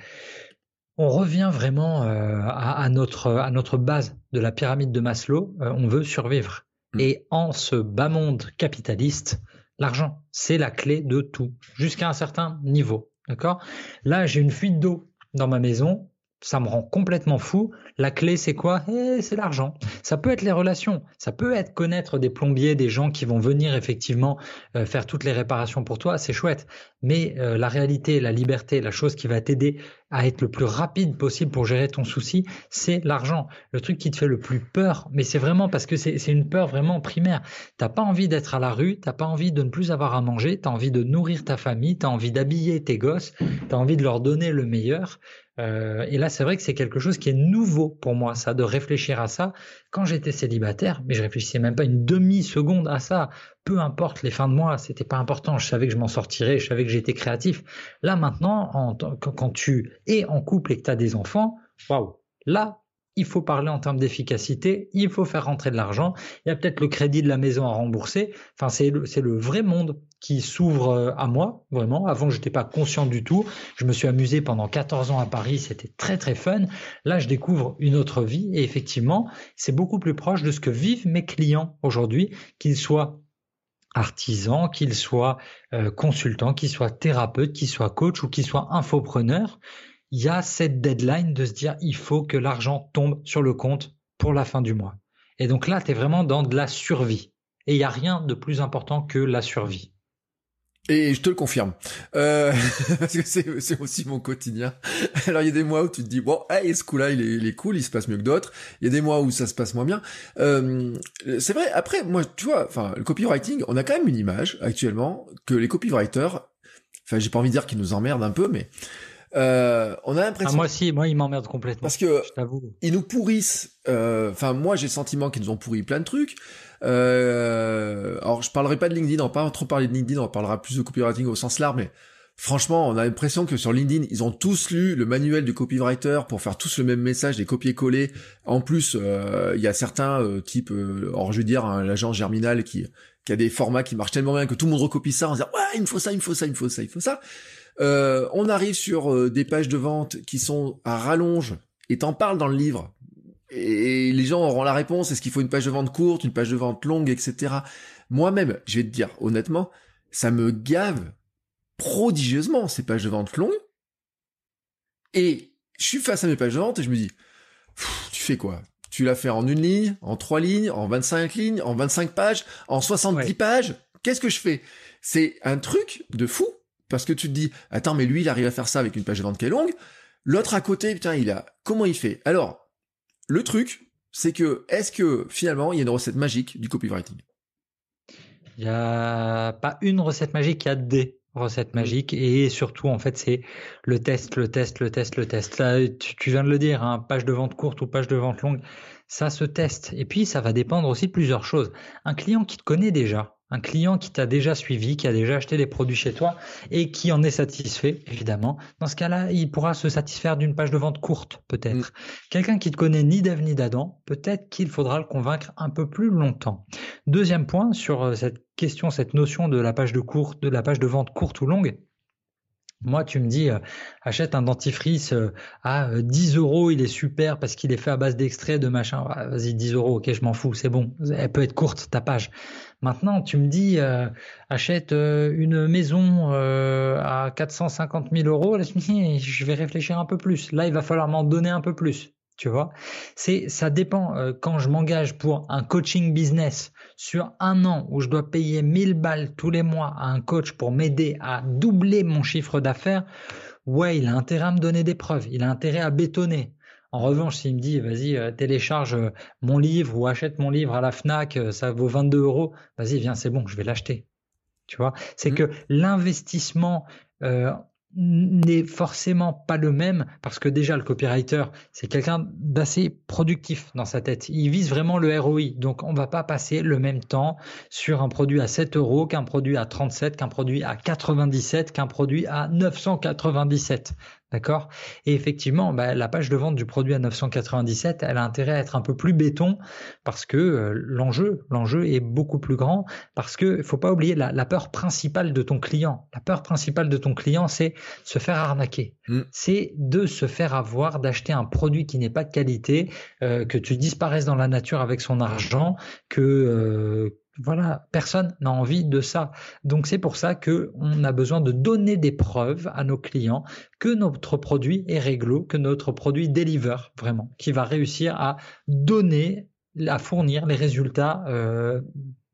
B: On revient vraiment euh, à, notre, à notre base de la pyramide de Maslow. Euh, on veut survivre. Mm. Et en ce bas monde capitaliste, l'argent, c'est la clé de tout, jusqu'à un certain niveau. D'accord? Là, j'ai une fuite d'eau dans ma maison ça me rend complètement fou. La clé, c'est quoi? Eh, C'est l'argent. Ça peut être les relations, ça peut être connaître des plombiers, des gens qui vont venir effectivement euh, faire toutes les réparations pour toi, c'est chouette. Mais euh, la réalité, la liberté, la chose qui va t'aider à être le plus rapide possible pour gérer ton souci, c'est l'argent. Le truc qui te fait le plus peur, mais c'est vraiment parce que c'est une peur vraiment primaire. T'as pas envie d'être à la rue, t'as pas envie de ne plus avoir à manger, t'as envie de nourrir ta famille, t'as envie d'habiller tes gosses, t'as envie de leur donner le meilleur. Euh, et là, c'est vrai que c'est quelque chose qui est nouveau pour moi, ça, de réfléchir à ça. Quand j'étais célibataire, mais je réfléchissais même pas une demi-seconde à ça. Peu importe les fins de mois, c'était pas important. Je savais que je m'en sortirais, je savais que j'étais créatif. Là, maintenant, quand tu es en couple et que tu as des enfants, waouh, là, il faut parler en termes d'efficacité, il faut faire rentrer de l'argent, il y a peut-être le crédit de la maison à rembourser. Enfin, c'est le, vrai monde qui s'ouvre euh, à moi, vraiment. Avant, je n'étais pas conscient du tout. Je me suis amusé pendant 14 ans à Paris, c'était très très fun. Là, je découvre une autre vie et effectivement, c'est beaucoup plus proche de ce que vivent mes clients aujourd'hui, qu'ils soient artisans, qu'ils soient euh, consultants, qu'ils soient thérapeutes, qu'ils soient coachs ou qu'ils soient infopreneurs il y a cette deadline de se dire il faut que l'argent tombe sur le compte pour la fin du mois. Et donc là, tu es vraiment dans de la survie. Et il n'y a rien de plus important que la survie.
A: Et je te le confirme, euh, parce que c'est aussi mon quotidien. Alors il y a des mois où tu te dis bon, hey, ce coup-là il est, cool, il se passe mieux que d'autres. Il y a des mois où ça se passe moins bien. Euh, c'est vrai. Après, moi, tu vois, enfin, le copywriting, on a quand même une image actuellement que les copywriters, enfin, j'ai pas envie de dire qu'ils nous emmerdent un peu, mais euh, on a l'impression.
B: Ah, moi aussi, moi ils m'emmerdent complètement.
A: Parce que ils nous pourrissent. Euh, enfin, moi j'ai le sentiment qu'ils nous ont pourri plein de trucs. Euh, alors je parlerai pas de LinkedIn, on va pas trop parler de LinkedIn, on parlera plus de copywriting au sens large, mais franchement, on a l'impression que sur LinkedIn, ils ont tous lu le manuel du copywriter pour faire tous le même message, des copier-coller. En plus, il y a certains types, alors je veux dire, hein, l'agent Germinal qui qui a des formats qui marchent tellement bien que tout le monde recopie ça en disant ouais il me faut ça, il me faut ça, il me faut ça, il me faut ça. Euh, on arrive sur euh, des pages de vente qui sont à rallonge, et t'en parles dans le livre. Et les gens auront la réponse, est-ce qu'il faut une page de vente courte, une page de vente longue, etc. Moi-même, je vais te dire honnêtement, ça me gave prodigieusement ces pages de vente longues. Et je suis face à mes pages de vente et je me dis, tu fais quoi? Tu l'as fait en une ligne, en trois lignes, en 25 lignes, en 25 pages, en 70 pages? Qu'est-ce que je fais? C'est un truc de fou. Parce que tu te dis, attends, mais lui, il arrive à faire ça avec une page de vente qui est longue. L'autre à côté, putain, il a, comment il fait? Alors, le truc, c'est que, est-ce que, finalement, il y a une recette magique du copywriting?
B: Il n'y a pas une recette magique, il y a des recettes magiques et surtout en fait c'est le test, le test, le test, le test. Là, tu, viens de le dire, hein, page de vente courte ou page de vente longue, ça se teste. Et puis ça va dépendre aussi de plusieurs choses. Un client qui te connaît déjà, un client qui t'a déjà suivi, qui a déjà acheté des produits chez toi et qui en est satisfait, évidemment. Dans ce cas-là, il pourra se satisfaire d'une page de vente courte, peut-être. Mm. Quelqu'un qui te connaît ni d'Ève ni d'Adam, peut-être qu'il faudra le convaincre un peu plus longtemps. Deuxième point sur euh, cette question, cette notion de la page de courte, de la page de vente courte ou longue. Moi, tu me dis, euh, achète un dentifrice euh, à 10 euros, il est super parce qu'il est fait à base d'extrait, de machin. Vas-y, 10 euros, ok, je m'en fous, c'est bon. Elle peut être courte, ta page. Maintenant, tu me dis, euh, achète une maison à 450 000 euros. Je vais réfléchir un peu plus. Là, il va falloir m'en donner un peu plus tu vois. C'est, ça dépend. Euh, quand je m'engage pour un coaching business sur un an où je dois payer 1000 balles tous les mois à un coach pour m'aider à doubler mon chiffre d'affaires, ouais, il a intérêt à me donner des preuves. Il a intérêt à bétonner. En revanche, s'il me dit, vas-y, euh, télécharge euh, mon livre ou achète mon livre à la FNAC, ça vaut 22 euros, vas-y, viens, c'est bon, je vais l'acheter. Tu vois, c'est mmh. que l'investissement euh, n'est forcément pas le même parce que déjà le copywriter c'est quelqu'un d'assez productif dans sa tête. Il vise vraiment le ROI. Donc on va pas passer le même temps sur un produit à 7 euros qu'un produit à 37, qu'un produit à 97, qu'un produit à 997. D'accord? Et effectivement, bah, la page de vente du produit à 997, elle a intérêt à être un peu plus béton parce que euh, l'enjeu, l'enjeu est beaucoup plus grand parce que faut pas oublier la, peur principale de ton client. La peur principale de ton client, c'est se faire arnaquer. Mm. C'est de se faire avoir, d'acheter un produit qui n'est pas de qualité, euh, que tu disparaisses dans la nature avec son argent, que euh, voilà, personne n'a envie de ça. Donc c'est pour ça que on a besoin de donner des preuves à nos clients que notre produit est réglo, que notre produit deliver vraiment, qui va réussir à donner, à fournir les résultats. Euh,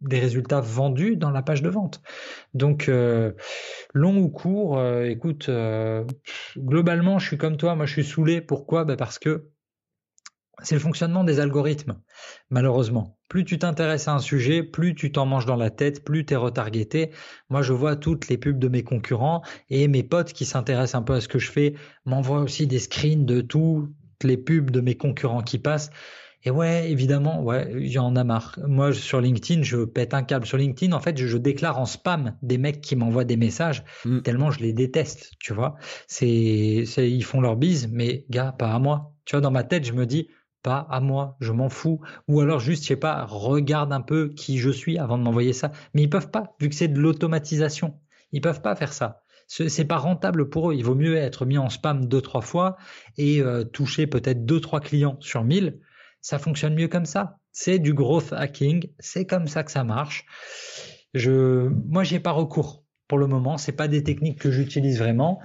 B: des résultats vendus dans la page de vente. Donc, euh, long ou court, euh, écoute, globalement, je suis comme toi, moi je suis saoulé. Pourquoi? Ben Parce que c'est le fonctionnement des algorithmes, malheureusement. Plus tu t'intéresses à un sujet, plus tu t'en manges dans la tête, plus tu es retargeté. Moi, je vois toutes les pubs de mes concurrents et mes potes qui s'intéressent un peu à ce que je fais m'envoient aussi des screens de toutes les pubs de mes concurrents qui passent. Et ouais, évidemment, ouais, j'en ai marre. Moi, sur LinkedIn, je pète un câble. Sur LinkedIn, en fait, je, déclare en spam des mecs qui m'envoient des messages mm. tellement je les déteste, tu vois. C'est, ils font leur bise, mais gars, pas à moi. Tu vois, dans ma tête, je me dis, pas à moi, je m'en fous. Ou alors juste, je sais pas, regarde un peu qui je suis avant de m'envoyer ça. Mais ils peuvent pas, vu que c'est de l'automatisation. Ils peuvent pas faire ça. C'est pas rentable pour eux. Il vaut mieux être mis en spam deux, trois fois et euh, toucher peut-être deux, trois clients sur 1000. Ça fonctionne mieux comme ça. C'est du growth hacking. C'est comme ça que ça marche. Je, moi, j'ai pas recours pour le moment. C'est pas des techniques que j'utilise vraiment.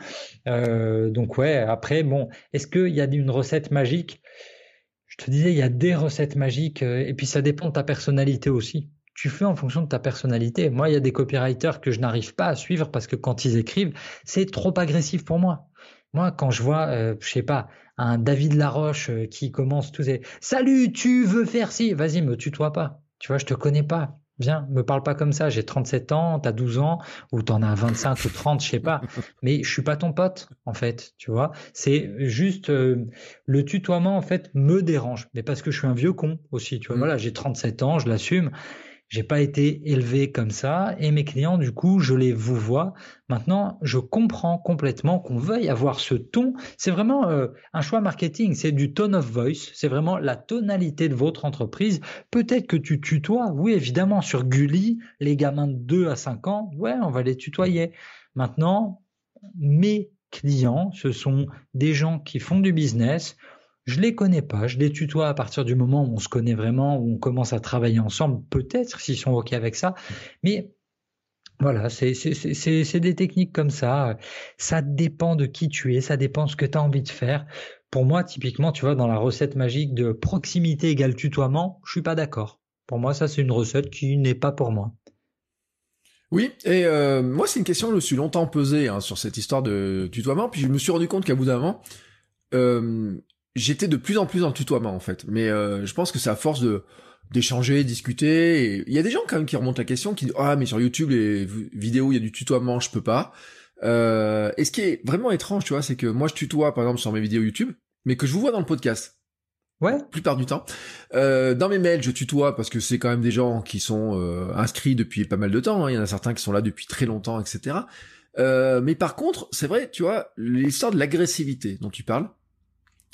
B: Euh, donc ouais. Après, bon, est-ce qu'il y a une recette magique? Je te disais, il y a des recettes magiques euh, et puis ça dépend de ta personnalité aussi. Tu fais en fonction de ta personnalité. Moi, il y a des copywriters que je n'arrive pas à suivre parce que quand ils écrivent, c'est trop agressif pour moi. Moi, quand je vois, euh, je sais pas, un David Laroche euh, qui commence tout ces Salut, tu veux faire ci? Vas-y, me tutoie pas. Tu vois, je te connais pas. Viens, me parle pas comme ça, j'ai 37 ans, t'as 12 ans, ou t'en as 25 ou 30, je sais pas. Mais je suis pas ton pote, en fait, tu vois. C'est juste, euh, le tutoiement, en fait, me dérange. Mais parce que je suis un vieux con aussi, tu vois. Mm. Voilà, j'ai 37 ans, je l'assume. J'ai pas été élevé comme ça et mes clients, du coup, je les vous vois. Maintenant, je comprends complètement qu'on veuille avoir ce ton. C'est vraiment euh, un choix marketing. C'est du tone of voice. C'est vraiment la tonalité de votre entreprise. Peut-être que tu tutoies. Oui, évidemment, sur Gulli, les gamins de 2 à 5 ans, ouais, on va les tutoyer. Maintenant, mes clients, ce sont des gens qui font du business. Je les connais pas, je les tutoie à partir du moment où on se connaît vraiment, où on commence à travailler ensemble, peut-être s'ils sont OK avec ça. Mais voilà, c'est des techniques comme ça. Ça dépend de qui tu es, ça dépend de ce que tu as envie de faire. Pour moi, typiquement, tu vois, dans la recette magique de proximité égale tutoiement, je suis pas d'accord. Pour moi, ça, c'est une recette qui n'est pas pour moi.
A: Oui, et euh, moi, c'est une question que je me suis longtemps posée hein, sur cette histoire de tutoiement, puis je me suis rendu compte qu'à bout d'un euh, j'étais de plus en plus dans le tutoiement en fait. Mais euh, je pense que c'est à force de d'échanger, discuter. Il y a des gens quand même qui remontent la question, qui disent ah mais sur YouTube les vidéos il y a du tutoiement, je peux pas. Euh, et ce qui est vraiment étrange, tu vois, c'est que moi je tutoie par exemple sur mes vidéos YouTube, mais que je vous vois dans le podcast.
B: Ouais.
A: Plupart du temps. Euh, dans mes mails, je tutoie parce que c'est quand même des gens qui sont euh, inscrits depuis pas mal de temps. Hein. Il y en a certains qui sont là depuis très longtemps, etc. Euh, mais par contre, c'est vrai, tu vois, l'histoire de l'agressivité dont tu parles,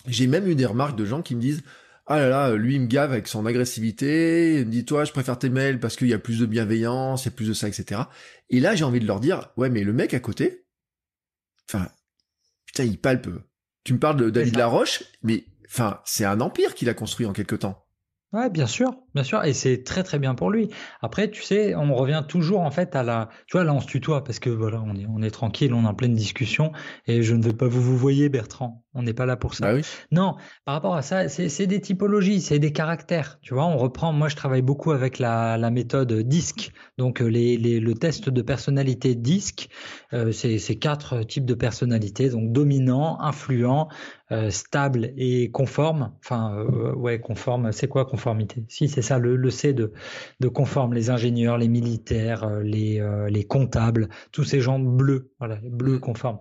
A: j'ai même eu des remarques de gens qui me disent ah là là, lui il me gave avec son agressivité, il me dit toi je préfère tes mails parce qu'il y a plus de bienveillance, il y a plus de ça, etc. Et là j'ai envie de leur dire, ouais mais le mec à côté, enfin, putain il palpe. Tu me parles de David Laroche, mais enfin c'est un empire qu'il a construit en quelque temps.
B: Ouais, bien sûr, bien sûr, et c'est très très bien pour lui. Après, tu sais, on revient toujours en fait à la, tu vois, là on se tutoie parce que voilà, on est on est tranquille, on est en pleine discussion, et je ne veux pas vous vous voyez, Bertrand. On n'est pas là pour ça.
A: Bah oui.
B: Non, par rapport à ça, c'est des typologies, c'est des caractères. Tu vois, on reprend. Moi, je travaille beaucoup avec la, la méthode DISC, donc euh, les, les, le test de personnalité DISC. Euh, c'est quatre types de personnalité, donc dominant, influent, euh, stable et conforme. Enfin, euh, ouais, conforme. C'est quoi conformité? Si, c'est ça le, le C de, de conforme, les ingénieurs, les militaires, euh, les, euh, les comptables, tous ces gens bleus, voilà, bleus conformes.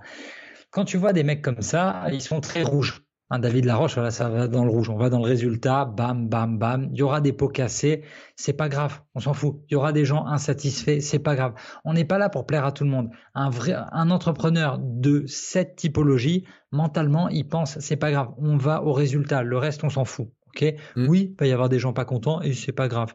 B: Quand tu vois des mecs comme ça, ils sont très rouges. Un David Laroche, voilà, ça va dans le rouge. On va dans le résultat, bam, bam, bam. Il y aura des pots cassés, c'est pas grave, on s'en fout. Il y aura des gens insatisfaits, c'est pas grave. On n'est pas là pour plaire à tout le monde. Un vrai, un entrepreneur de cette typologie, mentalement, il pense, c'est pas grave. On va au résultat. Le reste, on s'en fout. Ok,
A: Mm.
B: oui, il va y avoir des gens pas contents et c'est pas grave.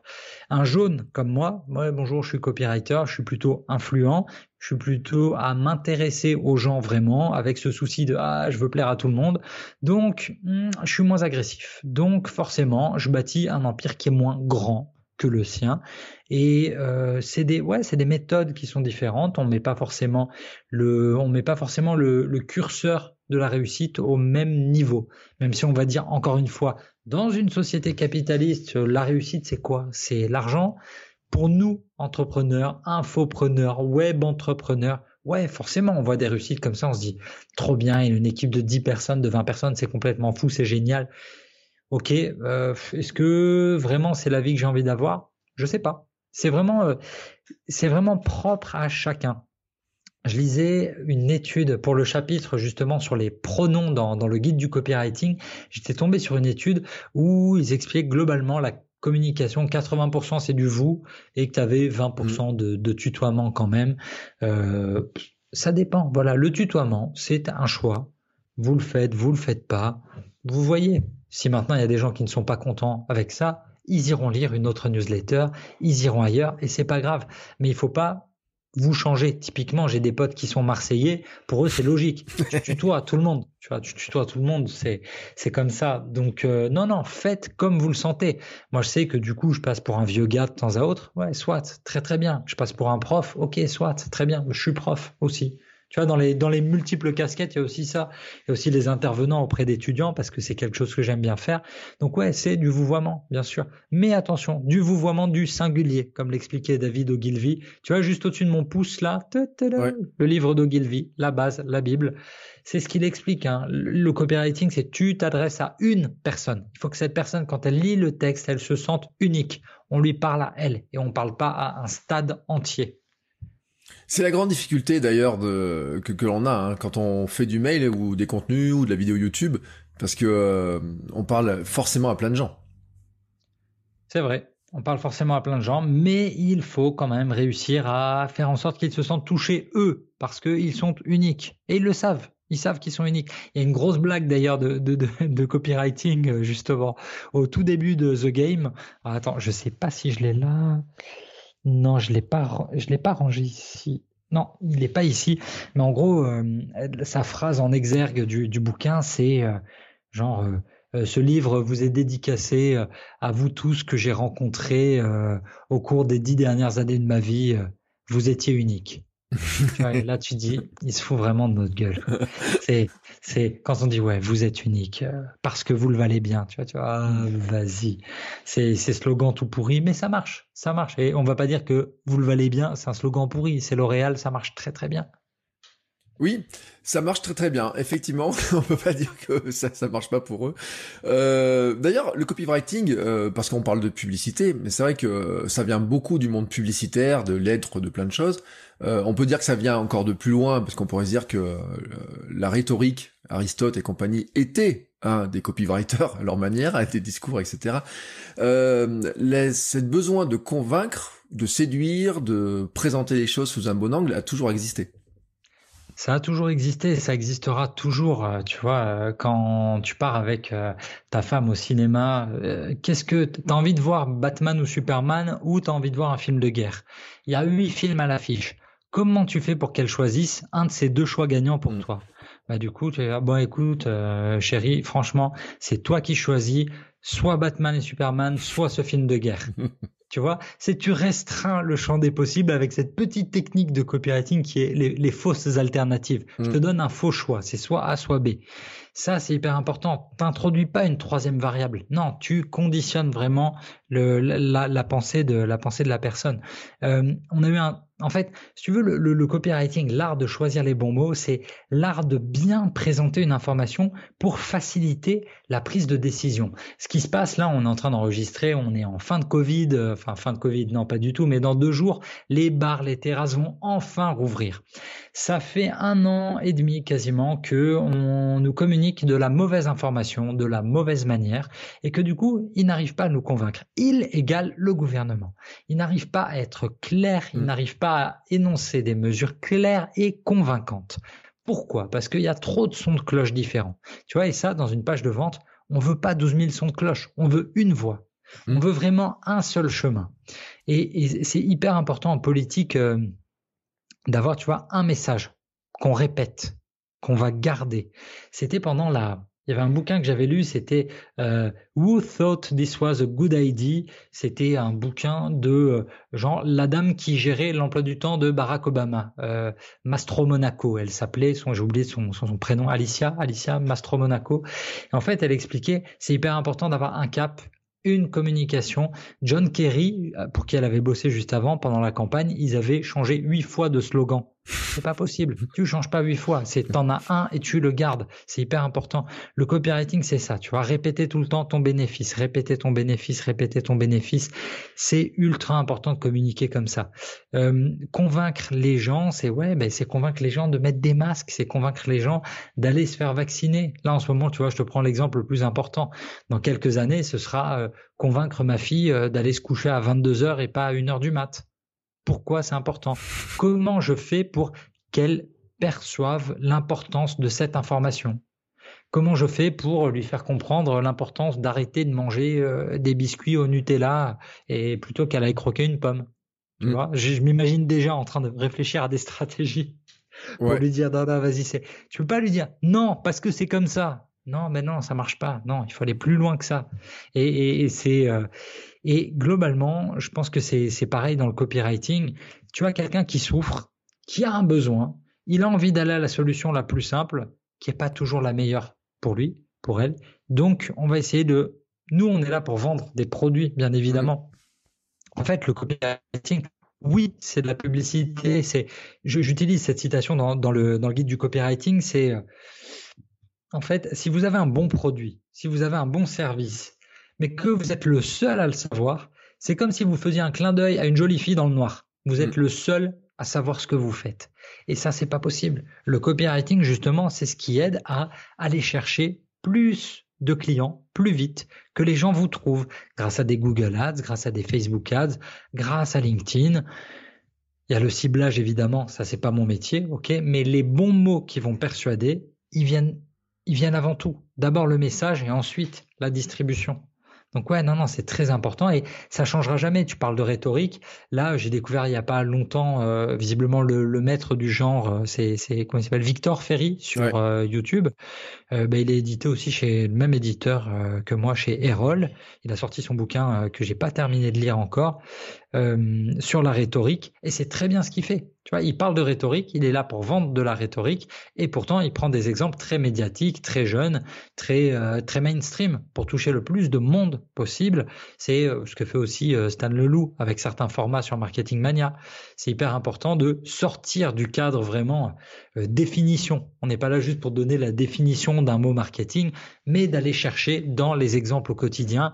B: Un jaune comme moi, moi bonjour, je suis copywriter, je suis plutôt influent, je suis plutôt à m'intéresser aux gens vraiment avec ce souci de ah je veux plaire à tout le monde, donc hmm, je suis moins agressif. Donc forcément, je bâtis un empire qui est moins grand que le sien et euh, c'est des ouais c'est des méthodes qui sont différentes on met pas forcément le on met pas forcément le, le curseur de la réussite au même niveau même si on va dire encore une fois dans une société capitaliste, la réussite, c'est quoi? C'est l'argent. Pour nous, entrepreneurs, infopreneurs, web entrepreneurs, ouais, forcément, on voit des réussites comme ça, on se dit, trop bien, il a une équipe de 10 personnes, de 20 personnes, c'est complètement fou, c'est génial. Ok, euh, est-ce que vraiment c'est la vie que j'ai envie d'avoir? Je sais pas. C'est vraiment, euh, c'est vraiment propre à chacun. Je lisais une étude pour le chapitre justement sur les pronoms dans, le guide du copywriting. J'étais tombé sur une étude où ils expliquent globalement la communication, 80% c'est du vous et que tu avais 20% de, de tutoiement quand même. Euh, ça dépend. Voilà, le tutoiement, c'est un choix. Vous le faites, vous le faites pas. Vous voyez, si maintenant il y a des gens qui ne sont pas contents avec ça, ils iront lire une autre newsletter, ils iront ailleurs et c'est pas grave. Mais il faut pas vous changer. Typiquement, j'ai des potes qui sont marseillais. Pour eux, c'est logique. Tu tutoies tout le monde. Tu vois, tu tutoies tout le monde. C'est, c'est comme ça. Donc, euh, non, non, faites comme vous le sentez. Moi, je sais que du coup, je passe pour un vieux gars de temps à autre. Ouais, soit, très, très bien. Je passe pour un prof. Ok, soit, très bien. Je suis prof aussi. Tu vois, dans les, dans les multiples casquettes, il y a aussi ça. Il y a aussi les intervenants auprès d'étudiants parce que c'est quelque chose que j'aime bien faire. Donc ouais, c'est du vouvoiement, bien sûr. Mais attention, du vouvoiement du singulier, comme l'expliquait David Ogilvy. Tu vois, juste au-dessus de mon pouce là,
A: Ouais.
B: le livre d'Ogilvy, la base, la Bible. C'est ce qu'il explique. Hein. Le copywriting, c'est tu t'adresses à une personne. Il faut que cette personne, quand elle lit le texte, elle se sente unique. On lui parle à elle et on parle pas à un stade entier.
A: C'est la grande difficulté d'ailleurs que, l'on a hein, quand on fait du mail ou des contenus ou de la vidéo YouTube, parce que euh, on parle forcément à plein de gens.
B: C'est vrai. On parle forcément à plein de gens, mais il faut quand même réussir à faire en sorte qu'ils se sentent touchés eux, parce qu'ils sont uniques. Et ils le savent. Ils savent qu'ils sont uniques. Il y a une grosse blague d'ailleurs de, copywriting, euh, justement, au tout début de The Game. Alors, attends, je sais pas si je l'ai là. Non, je l'ai pas, l'ai pas rangé ici. Non, il n'est pas ici. Mais en gros, euh, sa phrase en exergue du, bouquin, c'est euh, genre euh, ce livre vous est dédicacé à vous tous que j'ai rencontrés au cours des dix dernières années de ma vie. vous étiez et là, tu dis, il se fout vraiment de notre gueule. C'est quand on dit ouais, vous êtes unique euh, parce que vous le valez bien. Tu vois, tu vois, ah, vas-y. C'est, c'est slogan tout pourri, mais ça marche, ça marche. Et on va pas dire que vous le valez bien, c'est un slogan pourri. C'est L'Oréal, ça marche très très bien.
A: Oui, ça marche très très bien. Effectivement, on peut pas dire que ça ça marche pas pour eux. Euh, D'ailleurs, le copywriting, euh, parce qu'on parle de publicité, mais c'est vrai que ça vient beaucoup du monde publicitaire, de lettres, de plein de choses. Euh, on peut dire que ça vient encore de plus loin, parce qu'on pourrait dire que euh, la rhétorique, Aristote et compagnie, étaient hein, des copywriters à leur manière, avec des discours, etc. Euh, cette besoin de convaincre, de séduire, de présenter les choses sous un bon angle a toujours existé.
B: Ça a toujours existé, ça existera toujours. euh, Tu vois, euh, quand tu pars avec euh, ta femme au cinéma, qu'est-ce que t'as envie de voir Batman ou Superman ou t'as envie de voir un film de guerre? Il y a huit films à l'affiche. Comment tu fais pour qu'elle choisisse un de ces deux choix gagnants pour
A: Mm.
B: toi? Bah du coup, tu es bon écoute, euh, chérie, franchement, c'est toi qui choisis soit Batman et Superman, soit ce film de guerre. Tu vois, c'est tu restreins le champ des possibles avec cette petite technique de copywriting qui est les, les fausses alternatives. Je te
A: Mm.
B: donne un faux choix, c'est soit A, soit B. Ça, c'est hyper important. T'introduis pas une troisième variable. Non, tu conditionnes vraiment le, la, la pensée de la pensée de la personne. Euh, on a eu un En fait, si tu veux, le, copywriting, l'art de choisir les bons mots, c'est l'art de bien présenter une information pour faciliter la prise de décision. Ce qui se passe là, on est en train d'enregistrer, on est en fin de Covid, euh, enfin fin de Covid, non pas du tout, mais dans deux jours, les bars, les terrasses vont enfin rouvrir. Ça fait un an et demi quasiment que on nous communique de la mauvaise information, de la mauvaise manière, et que du coup, il n'arrive pas à nous convaincre. Il égale le gouvernement. Il n'arrive pas à être clair, il mm. n'arrive pas à énoncer des mesures claires et convaincantes. Pourquoi? Parce qu'il y a trop de sons de cloche différents. Tu vois, et ça, dans une page de vente, on veut pas 12 000 sons de cloche, on veut une voix. On mm. veut vraiment un seul chemin. Et, c'est hyper important en politique euh, d'avoir, tu vois, un message qu'on répète, qu'on va garder. C'était pendant la, il y avait un bouquin que j'avais lu, c'était euh, Who Thought This Was a Good Idea? C'était un bouquin de euh, genre la dame qui gérait l'emploi du temps de Barack Obama, euh, Mastro Monaco. Elle s'appelait, j'ai oublié son, prénom, Alicia, Alicia Mastro Monaco. en fait, elle expliquait, c'est hyper important d'avoir un cap, une communication. John Kerry, euh, pour qui elle avait bossé juste avant, pendant la campagne, ils avaient changé huit fois de slogan. C'est pas possible. Tu changes pas huit fois. C'est t'en as un et tu le gardes. C'est hyper important. Le copywriting, c'est ça. Tu vas répéter tout le temps ton bénéfice, répéter ton bénéfice, répéter ton bénéfice. C'est ultra important de communiquer comme ça. Euh, convaincre les gens, c'est ouais, ben c'est convaincre les gens de mettre des masques, c'est convaincre les gens d'aller se faire vacciner. Là, en ce moment, tu vois, je te prends l'exemple le plus important. Dans quelques années, ce sera euh, convaincre ma fille euh, d'aller se coucher à 22 heures et pas à 1 heure du mat pourquoi c'est important, comment je fais pour qu'elle perçoive l'importance de cette information? Comment je fais pour lui faire comprendre l'importance d'arrêter de manger euh, des biscuits au Nutella et plutôt qu'elle aille croquer une pomme? Tu mm. vois je, m'imagine déjà en train de réfléchir à des stratégies pour lui dire non, vas-y c'est. Tu peux pas lui dire non parce que c'est comme ça. Non, mais non, ça marche pas. Non, il faut aller plus loin que ça. Et, c'est euh, et globalement, je pense que c'est pareil dans le copywriting. Tu as quelqu'un qui souffre, qui a un besoin, il a envie d'aller à la solution la plus simple, qui n'est pas toujours la meilleure pour lui, pour elle. Donc, on va essayer de... Nous, on est là pour vendre des produits, bien évidemment. En fait, le copywriting, oui, c'est de la publicité. C'est, j'utilise cette citation dans, le, dans le guide du copywriting. C'est, en fait, si vous avez un bon produit, si vous avez un bon service, mais que vous êtes le seul à le savoir, c'est comme si vous faisiez un clin d'œil à une jolie fille dans le noir. Vous êtes mm. le seul à savoir ce que vous faites. Et ça, c'est pas possible. Le copywriting, justement, c'est ce qui aide à aller chercher plus de clients plus vite, que les gens vous trouvent grâce à des Google Ads, grâce à des Facebook Ads, grâce à LinkedIn. Il y a le ciblage évidemment, ça c'est pas mon métier, ok, mais les bons mots qui vont persuader, ils viennent, ils viennent avant tout. D'abord le message et ensuite la distribution. Donc ouais, non, non, c'est très important et ça changera jamais. Tu parles de rhétorique. Là, j'ai découvert il y a pas longtemps, euh, visiblement le, maître du genre, euh, c'est c'est comment il s'appelle, Victor Ferry sur euh, YouTube. Ben, il est édité aussi chez le même éditeur que moi, chez Erol. Il a sorti son bouquin que j'ai pas terminé de lire encore. Euh, sur la rhétorique et c'est très bien ce qu'il fait. Il parle de rhétorique, il est là pour vendre de la rhétorique et pourtant il prend des exemples très médiatiques, très jeunes, très euh, très mainstream pour toucher le plus de monde possible. C'est euh, ce que fait aussi Stan Leloup avec certains formats sur Marketing Mania. C'est hyper important de sortir du cadre vraiment définition. On n'est pas là juste pour donner la définition d'un mot marketing, mais d'aller chercher dans les exemples au quotidien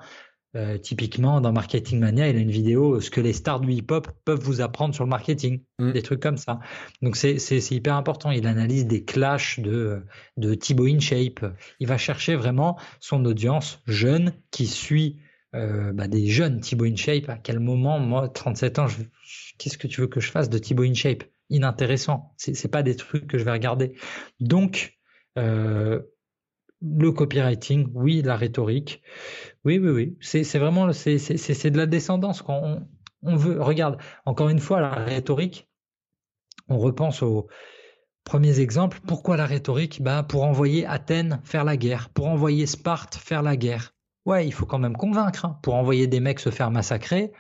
B: euh, typiquement, dans Marketing Mania, il a une vidéo ce que les stars du hip-hop peuvent vous apprendre sur le marketing, mm. des trucs comme ça. Donc c'est hyper important. Il analyse des clashs de de Thibaut InShape. Il va chercher vraiment son audience jeune qui suit euh, bah, des jeunes Thibaut InShape. À quel moment, moi, 37 ans, qu'est-ce que tu veux que je fasse de Thibaut InShape? Inintéressant. C'est pas des trucs que je vais regarder. Donc euh, le copywriting, oui, la rhétorique, oui, oui, oui. C'est vraiment c'est de la descendance quand on, veut. Regarde, encore une fois, la rhétorique. On repense aux premiers exemples. Pourquoi la rhétorique? Bah, pour envoyer Athènes faire la guerre, pour envoyer Sparte faire la guerre. Ouais, il faut quand même convaincre. Hein. Pour envoyer des mecs se faire massacrer,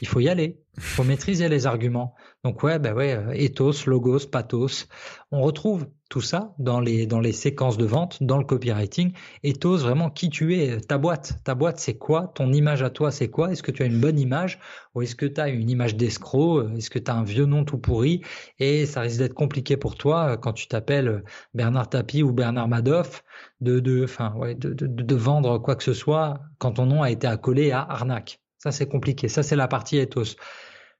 B: il faut y aller. Il faut maîtriser les arguments. Donc ouais, ben ouais, euh, ethos, logos, pathos. On retrouve tout ça dans les, dans les séquences de vente, dans le copywriting. Ethos, vraiment qui tu es, ta boîte. Ta boîte, c'est quoi? Ton image à toi, c'est quoi? Est-ce que tu as une bonne image? Ou est-ce que tu as une image d'escroc? Est-ce que tu as un vieux nom tout pourri? Et ça risque d'être compliqué pour toi euh, quand tu t'appelles Bernard Tapie ou Bernard Madoff de, de, de vendre quoi que ce soit quand ton nom a été accolé à arnaque. Ça, c'est compliqué. Ça, c'est la partie ethos.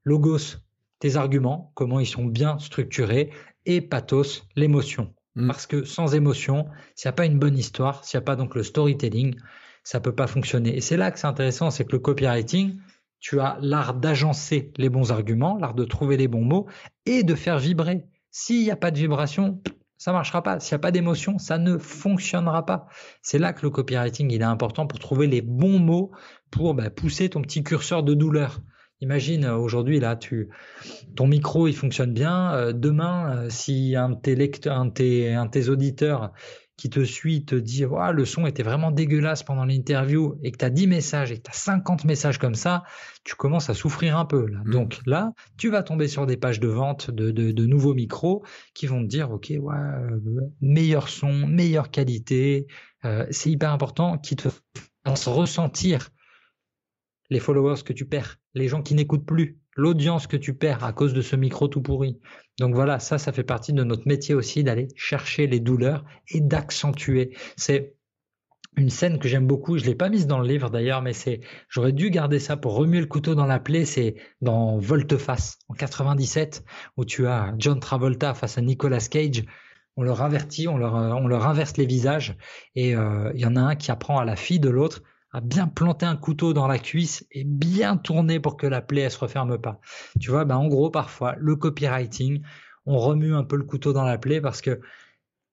B: Logos, tes arguments, comment ils sont bien structurés, et pathos, l'émotion. Mm. Parce que sans émotion, s'il n'y a pas une bonne histoire, s'il n'y a pas donc le storytelling, ça peut pas fonctionner. Et c'est là que c'est intéressant, c'est que le copywriting, tu as l'art d'agencer les bons arguments, l'art de trouver les bons mots et de faire vibrer. S'il n'y a pas de vibration, ça marchera pas. S'il n'y a pas d'émotion, ça ne fonctionnera pas. C'est là que le copywriting il est important pour trouver les bons mots pour bah, pousser ton petit curseur de douleur. Imagine euh, aujourd'hui là, tu, ton micro il fonctionne bien. Euh, demain, euh, si un de tes lecteurs, un de tes, auditeurs qui te suit te dit le son était vraiment dégueulasse pendant l'interview et que tu as 10 messages et que tu as 50 messages comme ça, tu commences à souffrir un peu. Là. Mmh. Donc là, tu vas tomber sur des pages de vente de, de, nouveaux micros qui vont te dire ok, ouais, meilleur son, meilleure qualité. c'est hyper important qui te fassent ressentir les followers que tu perds, les gens qui n'écoutent plus, l'audience que tu perds à cause de ce micro tout pourri. Donc voilà, ça, ça fait partie de notre métier aussi d'aller chercher les douleurs et d'accentuer. C'est une scène que j'aime beaucoup, je l'ai pas mise dans le livre d'ailleurs, mais c'est, j'aurais dû garder ça pour remuer le couteau dans la plaie, c'est dans Volteface en 97 où tu as John Travolta face à Nicolas Cage. On leur invertit, on leur, on leur inverse les visages et euh, il y en a un qui apprend à la fille de l'autre à bien planter un couteau dans la cuisse et bien tourner pour que la plaie elle se referme pas. Tu vois, ben en gros parfois le copywriting, on remue un peu le couteau dans la plaie parce que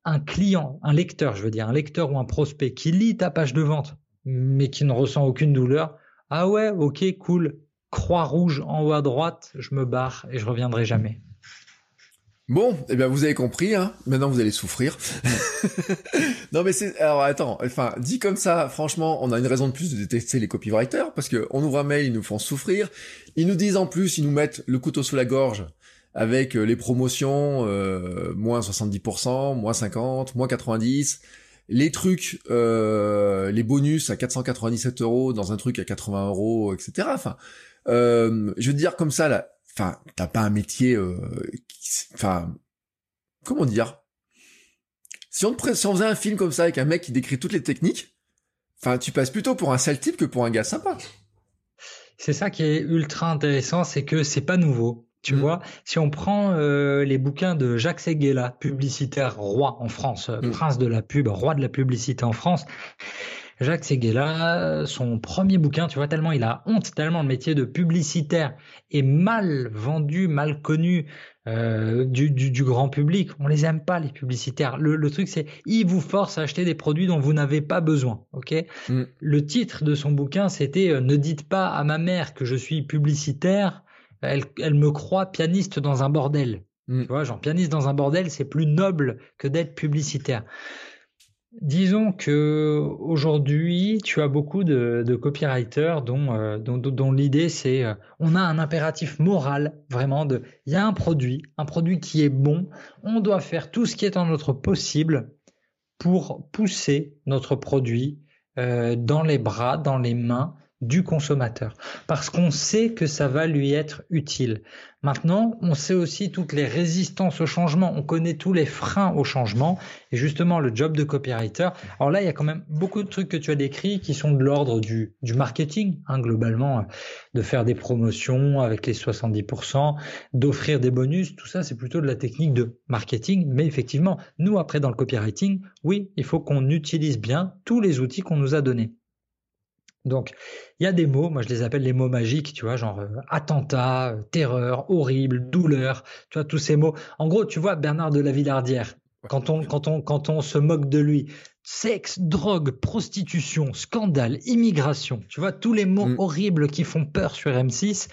B: un client, un lecteur, je veux dire, un lecteur ou un prospect qui lit ta page de vente mais qui ne ressent aucune douleur, ah ouais, ok, cool, croix rouge en haut à droite, je me barre et je reviendrai jamais.
A: Bon, eh bien vous avez compris, hein. Maintenant vous allez souffrir. non mais c'est alors attends, enfin dit comme ça, franchement, on a une raison de plus de détester les copywriters parce que on ouvre un mail, ils nous font souffrir. Ils nous disent en plus, ils nous mettent le couteau sous la gorge avec euh, les promotions euh, moins 70%, moins 50, moins 90%, les trucs, euh, les bonus à 497 euros dans un truc à 80 euros, etc. Enfin, euh, je veux dire comme ça là, enfin, t'as pas un métier, euh, enfin, comment dire? Si on, si on faisait un film comme ça avec un mec qui décrit toutes les techniques, enfin, tu passes plutôt pour un sale type que pour un gars sympa.
B: C'est ça qui est ultra intéressant, c'est que c'est pas nouveau. Tu mm. vois, si on prend euh, les bouquins de Jacques Seguela, publicitaire roi en France, euh, mm. prince de la pub, roi de la publicité en France, Jacques Seguela, son premier bouquin, tu vois, tellement il a honte, tellement le métier de publicitaire est mal vendu, mal connu euh, du, du, grand public. On les aime pas les publicitaires. Le, le truc c'est, ils vous forcent à acheter des produits dont vous n'avez pas besoin. Ok. Mm. Le titre de son bouquin c'était euh, Ne dites pas à ma mère que je suis publicitaire. Elle, elle me croit pianiste dans un bordel. Mm. Tu vois, genre pianiste dans un bordel, c'est plus noble que d'être publicitaire. Disons que aujourd'hui, tu as beaucoup de, copywriters dont, euh, dont l'idée c'est euh, on a un impératif moral vraiment de il y a un produit, un produit qui est bon, on doit faire tout ce qui est en notre possible pour pousser notre produit euh, dans les bras, dans les mains du consommateur parce qu'on sait que ça va lui être utile. Maintenant, on sait aussi toutes les résistances au changement, on connaît tous les freins au changement et justement le job de copywriter. Alors là, il y a quand même beaucoup de trucs que tu as décrits qui sont de l'ordre du, du marketing, hein, globalement, de faire des promotions avec les 70%, d'offrir des bonus, tout ça c'est plutôt de la technique de marketing, mais effectivement, nous après dans le copywriting, oui, il faut qu'on utilise bien tous les outils qu'on nous a donnés. Donc, il y a des mots, moi je les appelle les mots magiques, tu vois, genre euh, attentat, euh, terreur, horrible, douleur, tu vois, tous ces mots. En gros, tu vois, Bernard de la Villardière, quand on, quand on, quand on se moque de lui, sexe, drogue, prostitution, scandale, immigration, tu vois, tous les mots mm. horribles qui font peur sur M6,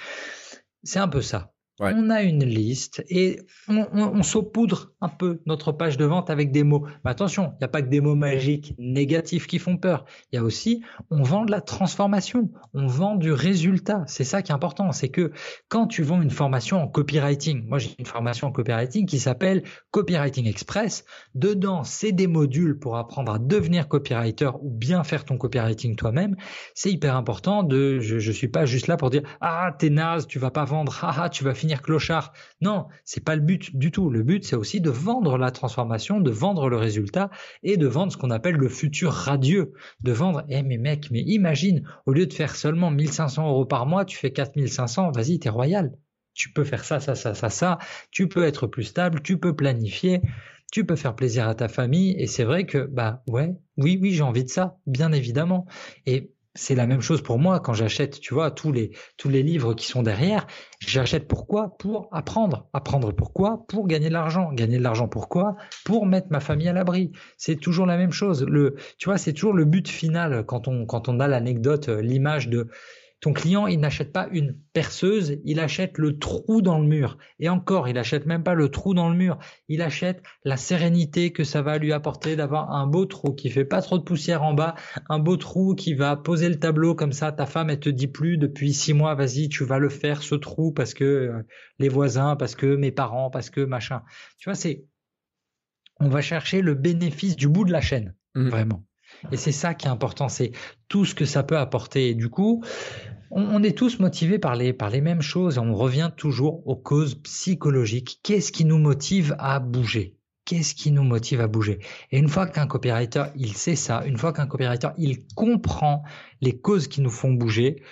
B: c'est un peu ça. On a une liste et on, saupoudre un peu notre page de vente avec des mots. Mais attention, il n'y a pas que des mots magiques négatifs qui font peur. Il y a aussi, on vend de la transformation, on vend du résultat. C'est ça qui est important. C'est que quand tu vends une formation en copywriting, moi j'ai une formation en copywriting qui s'appelle Copywriting Express. Dedans, c'est des modules pour apprendre à devenir copywriter ou bien faire ton copywriting toi-même. C'est hyper important de, je, je suis pas juste là pour dire, ah, t'es naze, tu vas pas vendre, ah, ah tu vas finir clochard. Non, c'est pas le but du tout. Le but, c'est aussi de vendre la transformation, de vendre le résultat et de vendre ce qu'on appelle le futur radieux. De vendre, eh mais mec, mais imagine, au lieu de faire seulement 1500 euros par mois, tu fais 4500, vas-y, t'es royal. Tu peux faire ça, ça, ça, ça, ça. Tu peux être plus stable, tu peux planifier tu peux faire plaisir à ta famille et c'est vrai que bah ouais oui oui j'ai envie de ça bien évidemment et c'est la même chose pour moi quand j'achète, tu vois, tous les tous les livres qui sont derrière. J'achète pourquoi? Pour apprendre. Apprendre pourquoi? Pour gagner de l'argent. Gagner de l'argent pourquoi? Pour mettre ma famille à l'abri. C'est toujours la même chose. Le, tu vois, c'est toujours le but final quand on quand on a l'anecdote, euh, l'image de ton client, il n'achète pas une perceuse, il achète le trou dans le mur. Et encore, il achète même pas le trou dans le mur, il achète la sérénité que ça va lui apporter d'avoir un beau trou qui fait pas trop de poussière en bas, un beau trou qui va poser le tableau comme ça. Ta femme, elle te dit plus depuis six mois, vas-y, tu vas le faire ce trou parce que euh, les voisins, parce que mes parents, parce que machin. Tu vois, c'est on va chercher le bénéfice du bout de la chaîne, mmh. vraiment. Et c'est ça qui est important, c'est tout ce que ça peut apporter. Et du coup, on, est tous motivés par les, par les mêmes choses. On revient toujours aux causes psychologiques. Qu'est-ce qui nous motive à bouger? Qu'est-ce qui nous motive à bouger? Et une fois qu'un copywriter, il sait ça, une fois qu'un copywriter, il comprend les causes qui nous font bouger,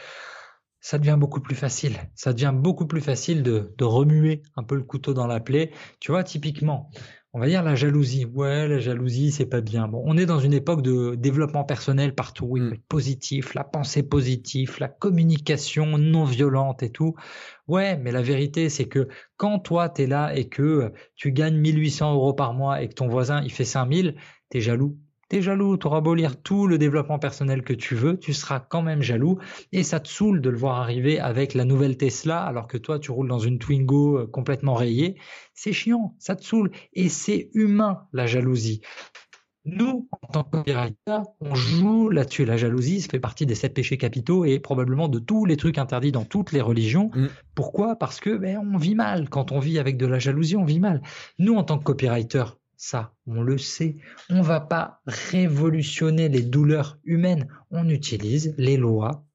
B: ça devient beaucoup plus facile. Ça devient beaucoup plus facile de, de remuer un peu le couteau dans la plaie. Tu vois, typiquement, on va dire la jalousie. Ouais, la jalousie, c'est pas bien. Bon, on est dans une époque de développement personnel partout. Il mm. positif, la pensée positive, la communication non violente et tout. Ouais, mais la vérité, c'est que quand toi, tu es là et que tu gagnes 1800 euros par mois et que ton voisin, il fait 5000, es jaloux. T'es jaloux, t'auras beau lire tout le développement personnel que tu veux, tu seras quand même jaloux et ça te saoule de le voir arriver avec la nouvelle Tesla alors que toi tu roules dans une Twingo euh, complètement rayée. C'est chiant, ça te saoule et c'est humain la jalousie. Nous, en tant que copywriter, on joue là-dessus. La jalousie, ça fait partie des sept péchés capitaux et probablement de tous les trucs interdits dans toutes les religions. Mm. Pourquoi? Parce que ben, on vit mal. Quand on vit avec de la jalousie, on vit mal. Nous, en tant que copywriter, ça, on le sait. On va pas révolutionner les douleurs humaines. On utilise les lois.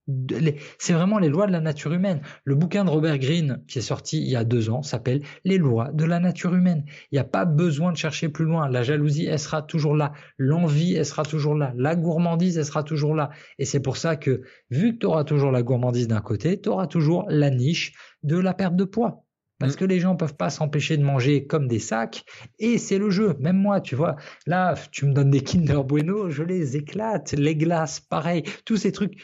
B: C'est vraiment les lois de la nature humaine. Le bouquin de Robert Greene, qui est sorti il y a deux ans, s'appelle Les lois de la nature humaine. Il n'y a pas besoin de chercher plus loin. La jalousie, elle sera toujours là. L'envie, elle sera toujours là. La gourmandise, elle sera toujours là. Et c'est pour ça que, vu que tu auras toujours la gourmandise d'un côté, tu auras toujours la niche de la perte de poids. Parce mm. que les gens peuvent pas s'empêcher de manger comme des sacs. Et c'est le jeu. Même moi, tu vois, là, tu me donnes des Kinder Bueno, je les éclate. Les glaces, pareil. Tous ces trucs.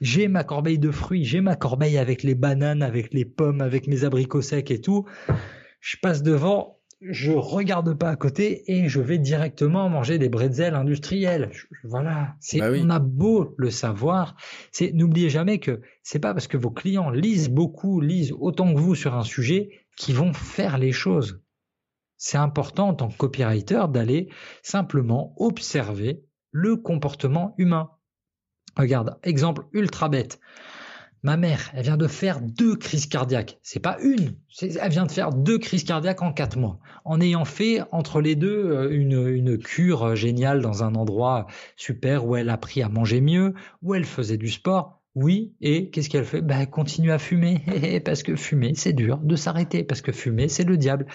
B: J'ai ma corbeille de fruits, j'ai ma corbeille avec les bananes, avec les pommes, avec mes abricots secs et tout. Je passe devant, je regarde pas à côté et je vais directement manger des bretzels industriels. Voilà, c'est bah on a beau le savoir, c'est n'oubliez jamais que c'est pas parce que vos clients lisent beaucoup, lisent autant que vous sur un sujet qu'ils vont faire les choses. C'est important en tant que copywriter d'aller simplement observer le comportement humain. Regarde, exemple ultra bête. Ma mère, elle vient de faire deux crises cardiaques. C'est pas une, elle vient de faire deux crises cardiaques en quatre mois, en ayant fait entre les deux euh, une, une cure géniale dans un endroit super où elle a appris à manger mieux, où elle faisait du sport. Oui, et qu'est-ce qu'elle fait? Ben, elle continue à fumer, parce que fumer, c'est dur de s'arrêter, parce que fumer, c'est le diable.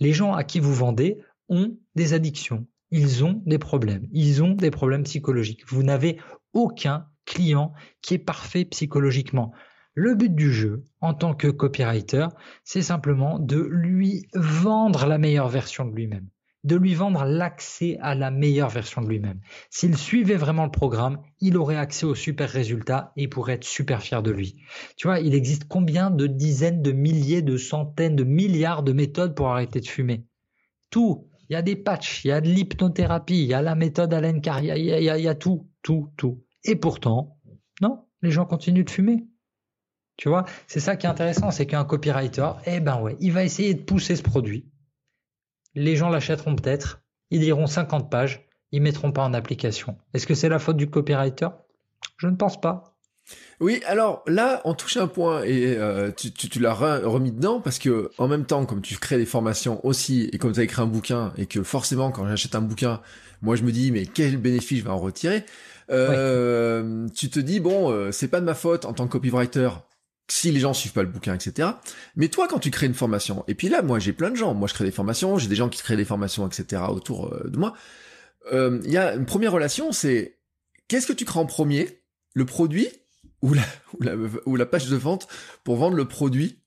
B: Les gens à qui vous vendez ont des addictions, ils ont des problèmes, ils ont des problèmes psychologiques. Vous n'avez aucun client qui est parfait psychologiquement. Le but du jeu, en tant que copywriter, c'est simplement de lui vendre la meilleure version de lui-même, de lui vendre l'accès à la meilleure version de lui-même. S'il suivait vraiment le programme, il aurait accès aux super résultats et il pourrait être super fier de lui. Tu vois, il existe combien de dizaines, de milliers, de centaines, de milliards de méthodes pour arrêter de fumer? Tout. Il y a des patchs, il y a de l'hypnothérapie, il y a la méthode Alain Carr, il y a tout, tout, tout. Et pourtant, non, les gens continuent de fumer. Tu vois, c'est ça qui est intéressant, c'est qu'un copywriter, eh ben ouais, il va essayer de pousser ce produit. Les gens l'achèteront peut-être, ils liront 50 pages, ils mettront pas en application. Est-ce que c'est la faute du copywriter? Je ne pense pas.
A: Oui, alors là, on touche un point et euh, tu, tu, l'as remis dedans parce que en même temps, comme tu crées des formations aussi et comme tu as écrit un bouquin et que forcément, quand j'achète un bouquin, moi je me dis mais quel bénéfice je vais en retirer? Euh, Tu te dis bon, euh, c'est pas de ma faute en tant que copywriter si les gens suivent pas le bouquin, etc. Mais toi, quand tu crées une formation, et puis là, moi, j'ai plein de gens. Moi, je crée des formations, j'ai des gens qui créent des formations, etc. autour euh, de moi. Il y a une première relation, c'est qu'est-ce que tu crées en premier? Le produit ou la, ou la, ou la page de vente pour vendre le produit?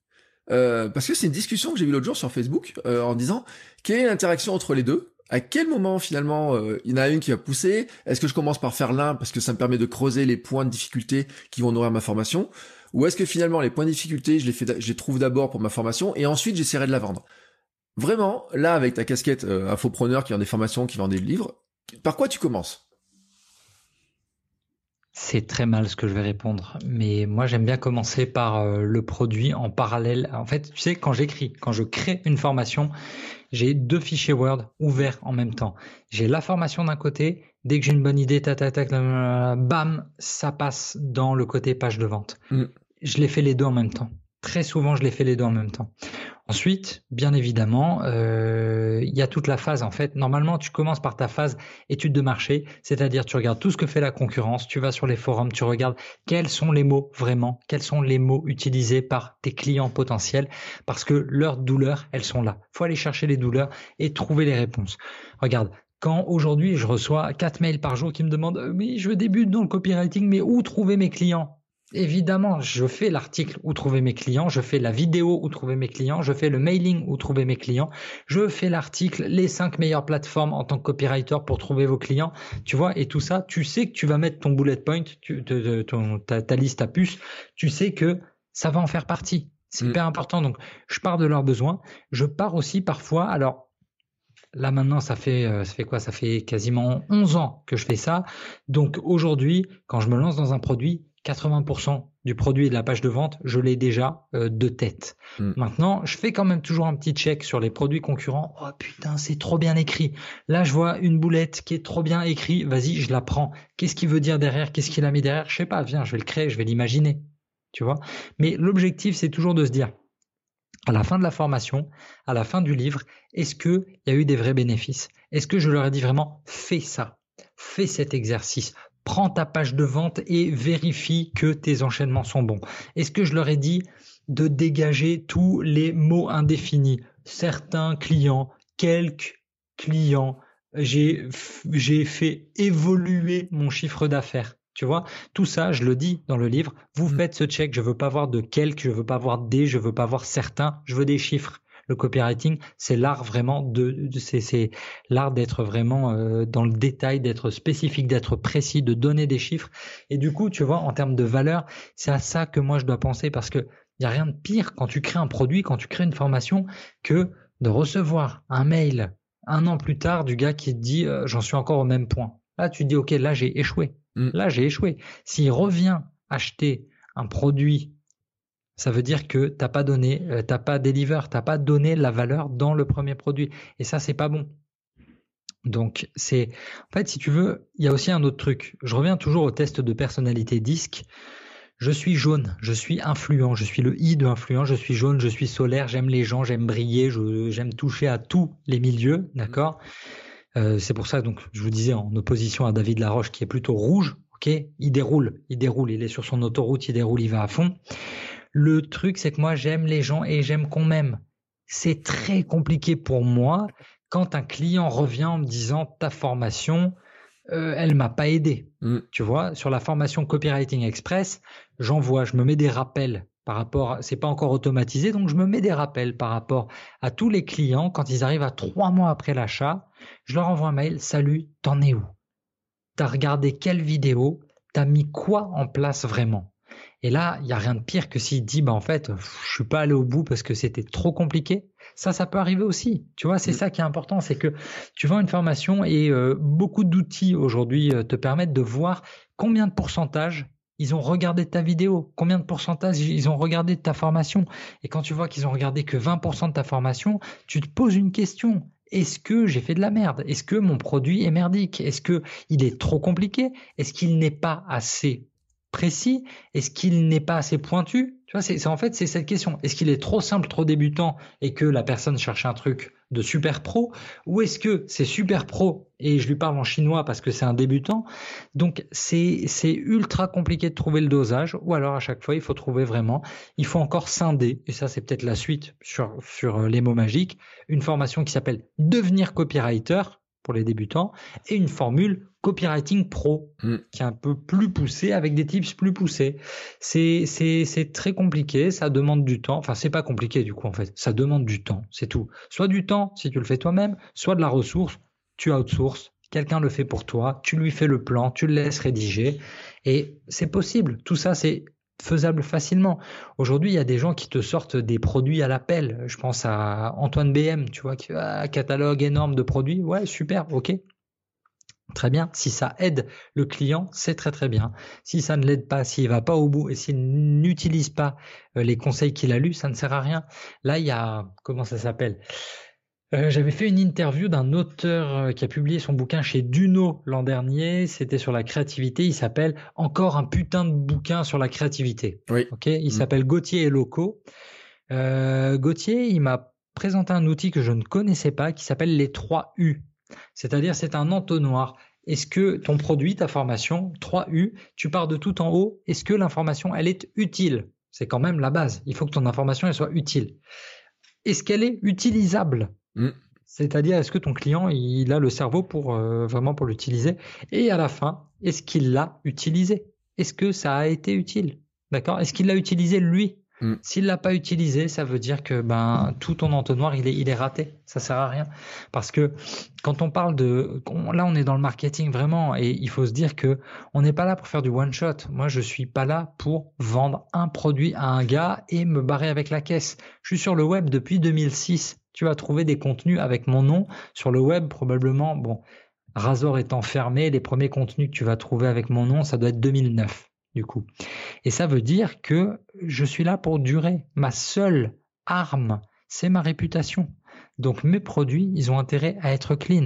A: Euh, Parce que c'est une discussion que j'ai vue l'autre jour sur Facebook en disant quelle est l'interaction entre les deux? À quel moment finalement il y en a une qui va pousser? Est-ce que je commence par faire l'un parce que ça me permet de creuser les points de difficulté qui vont nourrir ma formation? Ou est-ce que finalement les points de difficulté, je les, fais, je les trouve d'abord pour ma formation et ensuite j'essaierai de la vendre? Vraiment, là avec ta casquette euh, infopreneur qui vend des formations, qui vend des livres, par quoi tu commences?
B: C'est très mal ce que je vais répondre, mais moi j'aime bien commencer par euh, le produit en parallèle. En fait, tu sais, quand j'écris, quand je crée une formation, j'ai deux fichiers Word ouverts en même temps. J'ai la formation d'un côté, dès que j'ai une bonne idée, ta, ta, ta, bam, ça passe dans le côté page de vente. Mm. Je les fais les deux en même temps. Très souvent, je les fais les deux en même temps. Ensuite, bien évidemment, euh, il y a toute la phase. En fait, normalement, tu commences par ta phase étude de marché, c'est-à-dire tu regardes tout ce que fait la concurrence, tu vas sur les forums, tu regardes quels sont les mots vraiment, quels sont les mots utilisés par tes clients potentiels, parce que leurs douleurs, elles sont là. Faut aller chercher les douleurs et trouver les réponses. Regarde, quand aujourd'hui je reçois quatre mails par jour qui me demandent mais je débute dans le copywriting mais où trouver mes clients? Évidemment, je fais l'article où trouver mes clients, je fais la vidéo où trouver mes clients, je fais le mailing où trouver mes clients, je fais l'article les cinq meilleures plateformes en tant que copywriter pour trouver vos clients, tu vois, et tout ça, tu sais que tu vas mettre ton bullet point, tu, ta, liste à puce, tu sais que ça va en faire partie. C'est mm. hyper important. Donc, je pars de leurs besoins. Je pars aussi parfois, alors Là maintenant, ça fait, euh, ça fait quoi? Ça fait quasiment 11 ans que je fais ça. Donc aujourd'hui, quand je me lance dans un produit, 80% du produit et de la page de vente, je l'ai déjà euh, de tête. Hmm. Maintenant, je fais quand même toujours un petit check sur les produits concurrents. Oh putain, c'est trop bien écrit. Là, je vois une boulette qui est trop bien écrite. Vas-y, je la prends. Qu'est-ce qu'il veut dire derrière? Qu'est-ce qu'il a mis derrière? Je sais pas. Viens, je vais le créer, je vais l'imaginer. Tu vois? Mais l'objectif, c'est toujours de se dire, à la fin de la formation, à la fin du livre, est-ce qu'il y a eu des vrais bénéfices? Est-ce que je leur ai dit vraiment, fais ça, fais cet exercice, prends ta page de vente et vérifie que tes enchaînements sont bons. Est-ce que je leur ai dit de dégager tous les mots indéfinis? Certains clients, quelques clients, j'ai fait évoluer mon chiffre d'affaires. Tu vois, tout ça, je le dis dans le livre. Vous mm. faites ce check. Je veux pas voir de quelques, je veux pas voir des, je veux pas voir certains. Je veux des chiffres le copywriting, c'est l'art vraiment de, c'est l'art d'être vraiment euh, dans le détail, d'être spécifique, d'être précis, de donner des chiffres. Et du coup, tu vois, en termes de valeur, c'est à ça que moi je dois penser parce que il y a rien de pire quand tu crées un produit, quand tu crées une formation, que de recevoir un mail un an plus tard du gars qui te dit euh, j'en suis encore au même point. Là, tu te dis ok, là j'ai échoué. Mm. Là j'ai échoué. S'il revient acheter un produit ça veut dire que t'as pas donné, euh, t'as pas deliver, t'as pas donné la valeur dans le premier produit. Et ça, c'est pas bon. Donc, c'est, en fait, si tu veux, il y a aussi un autre truc. Je reviens toujours au test de personnalité disque. Je suis jaune, je suis influent, je suis le I de influent, je suis jaune, je suis solaire, j'aime les gens, j'aime briller, j'aime toucher à tous les milieux, d'accord? Euh, C'est pour ça, donc, je vous disais, en opposition à David Laroche, qui est plutôt rouge, ok? Il déroule, il déroule, il est sur son autoroute, il déroule, il va à fond. Le truc, c'est que moi, j'aime les gens et j'aime qu'on m'aime. C'est très compliqué pour moi quand un client revient en me disant ta formation, euh, elle m'a pas aidé. Mm. Tu vois, sur la formation Copywriting Express, j'envoie, je me mets des rappels par rapport, c'est pas encore automatisé, donc je me mets des rappels par rapport à tous les clients quand ils arrivent à trois mois après l'achat. Je leur envoie un mail, salut, t'en es où? T'as regardé quelle vidéo? T'as mis quoi en place vraiment? Et là, il n'y a rien de pire que s'il dit, bah, en fait, je suis pas allé au bout parce que c'était trop compliqué. Ça, ça peut arriver aussi. Tu vois, c'est mm. ça qui est important, c'est que tu vends une formation et euh, beaucoup d'outils aujourd'hui euh, te permettent de voir combien de pourcentage ils ont regardé ta vidéo, combien de pourcentage ils ont regardé de ta formation. Et quand tu vois qu'ils ont regardé que 20% de ta formation, tu te poses une question. Est-ce que j'ai fait de la merde? Est-ce que mon produit est merdique? Est-ce que il est trop compliqué? Est-ce qu'il n'est pas assez précis Est-ce qu'il n'est pas assez pointu? Tu vois, c'est en fait c'est cette question. Est-ce qu'il est trop simple, trop débutant et que la personne cherche un truc de super pro? Ou est-ce que c'est super pro et je lui parle en chinois parce que c'est un débutant? Donc c'est c'est ultra compliqué de trouver le dosage. Ou alors à chaque fois il faut trouver vraiment il faut encore scinder et ça c'est peut-être la suite sur sur euh, les mots magiques une formation qui s'appelle devenir copywriter pour les débutants et une formule copywriting pro mm. qui est un peu plus poussé avec des tips plus poussés. C'est c'est très compliqué, ça demande du temps. Enfin, c'est pas compliqué du coup en fait, ça demande du temps, c'est tout. Soit du temps si tu le fais toi-même, soit de la ressource, tu outsources, quelqu'un le fait pour toi, tu lui fais le plan, tu le laisses rédiger et c'est possible. Tout ça c'est faisable facilement. Aujourd'hui, il y a des gens qui te sortent des produits à l'appel. Je pense à Antoine BM, tu vois, qui a un catalogue énorme de produits. Ouais, super, ok. Très bien. Si ça aide le client, c'est très très bien. Si ça ne l'aide pas, s'il va pas au bout et s'il n'utilise pas euh, les conseils qu'il a lus, ça ne sert à rien. Là, il y a comment ça s'appelle? Euh, j'avais fait une interview d'un auteur euh, qui a publié son bouquin chez Duno l'an dernier. C'était sur la créativité. Il s'appelle Encore un putain de bouquin sur la créativité.
A: Oui.
B: Ok? Il mm. s'appelle Gauthier et Loco. Euh, Gauthier, il m'a présenté un outil que je ne connaissais pas qui s'appelle les 3 U. C'est-à-dire, c'est un entonnoir. Est-ce que ton produit, ta formation, 3 U, tu pars de tout en haut. Est-ce que l'information, elle est utile? C'est quand même la base. Il faut que ton information, elle soit utile. Est-ce qu'elle est utilisable? Mm. C'est-à-dire, est-ce que ton client, il a le cerveau pour euh, vraiment pour l'utiliser? Et à la fin, est-ce qu'il l'a utilisé? Est-ce que ça a été utile? D'accord? Est-ce qu'il l'a utilisé lui? Mm. S'il l'a pas utilisé, ça veut dire que ben tout ton entonnoir il est raté. Ça sert à rien parce que quand on parle de là on est dans le marketing vraiment et il faut se dire que on n'est pas là pour faire du one shot. Moi je suis pas là pour vendre un produit à un gars et me barrer avec la caisse. Je suis sur le web depuis 2006. Tu vas trouver des contenus avec mon nom sur le web probablement bon Razor étant fermé, les premiers contenus que tu vas trouver avec mon nom, ça doit être 2009 du coup. Et ça veut dire que je suis là pour durer. Ma seule arme, c'est ma réputation. Donc mes produits, ils ont intérêt à être clean.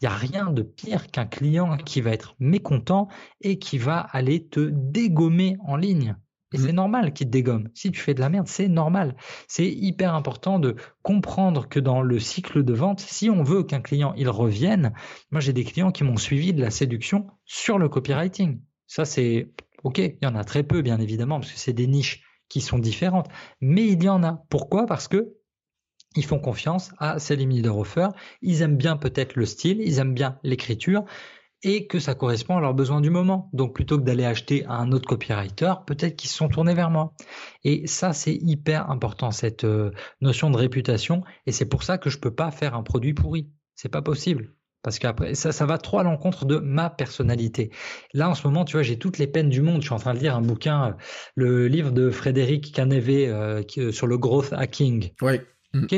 B: Il n'y a rien de pire qu'un client qui va être mécontent et qui va aller te dégommer en ligne. Et c'est mmh. normal qu'il te dégomme. Si tu fais de la merde, c'est normal. C'est hyper important de comprendre que dans le cycle de vente, si on veut qu'un client il revienne, moi j'ai des clients qui m'ont suivi de la séduction sur le copywriting. Ça c'est Ok, il y en a très peu, bien évidemment, parce que c'est des niches qui sont différentes, mais il y en a. Pourquoi? Parce que ils font confiance à Salim Niederhofer, ils aiment bien peut-être le style, ils aiment bien l'écriture, et que ça correspond à leurs besoins du moment. Donc plutôt que d'aller acheter à un autre copywriter, peut-être qu'ils se sont tournés vers moi. Et ça, c'est hyper important, cette euh, notion de réputation, et c'est pour ça que je peux pas faire un produit pourri. C'est pas possible. Parce qu'après, ça, ça va trop à l'encontre de ma personnalité. Là, en ce moment, tu vois, j'ai toutes les peines du monde. Je suis en train de lire un bouquin, euh, le livre de Frédéric Canevet euh, euh, sur le growth hacking.
A: Oui.
B: Mm. Ok.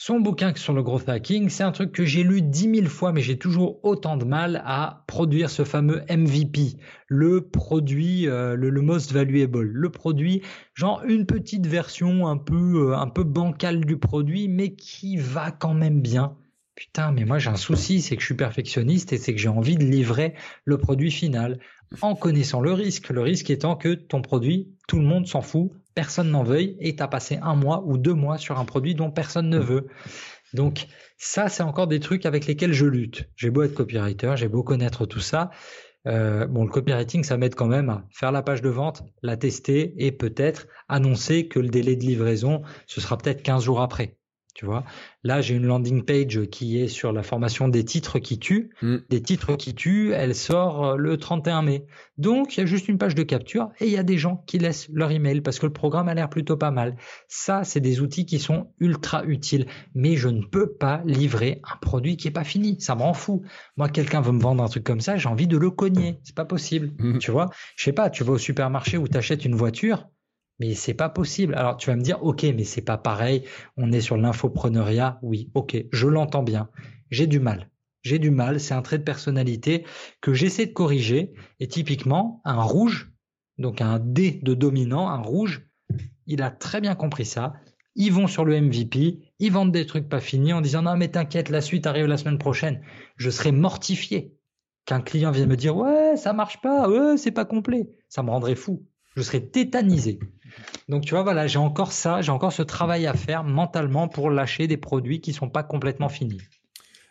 B: Son bouquin sur le growth hacking, c'est un truc que j'ai lu dix mille fois, mais j'ai toujours autant de mal à produire ce fameux MVP, le produit, le, most valuable, le produit, genre une petite version un peu, un peu bancale du produit, mais qui va quand même bien putain, mais moi j'ai un souci, c'est que je suis perfectionniste et c'est que j'ai envie de livrer le produit final en connaissant le risque. Le risque étant que ton produit, tout le monde s'en fout, personne n'en veuille et tu as passé un mois ou deux mois sur un produit dont personne ne veut. Donc ça, c'est encore des trucs avec lesquels je lutte. J'ai beau être copywriter, j'ai beau connaître tout ça. Euh, bon, le copywriting, ça m'aide quand même à faire la page de vente, la tester et peut-être annoncer que le délai de livraison, ce sera peut-être 15 jours après. Tu vois, là j'ai une landing page qui est sur la formation des titres qui tuent. Mm. Des titres qui tuent, elle sort euh, le 31 mai. Donc il y a juste une page de capture et il y a des gens qui laissent leur email parce que le programme a l'air plutôt pas mal. Ça, c'est des outils qui sont ultra utiles. Mais je ne peux pas livrer un produit qui est pas fini. Ça m'en fout. Moi, quelqu'un veut me vendre un truc comme ça, j'ai envie de le cogner. C'est pas possible. Mm. Tu vois, je sais pas. Tu vas au supermarché où tu achètes une voiture mais c'est pas possible. Alors tu vas me dire, ok, mais c'est pas pareil. On est sur l'infopreneuriat. Oui, ok, je l'entends bien. J'ai du mal. J'ai du mal. C'est un trait de personnalité que j'essaie de corriger. Et typiquement, un rouge, donc un D de dominant, un rouge. Il a très bien compris ça. Ils vont sur le MVP, ils vendent des trucs pas finis en disant non mais t'inquiète, la suite arrive la semaine prochaine. Je serais mortifié qu'un client vienne me dire ouais ça marche pas, ouais c'est pas complet. Ça me rendrait fou. Je serais tétanisé. Donc tu vois voilà j'ai encore ça, j'ai encore ce travail à faire mentalement pour lâcher des produits qui sont pas complètement finis.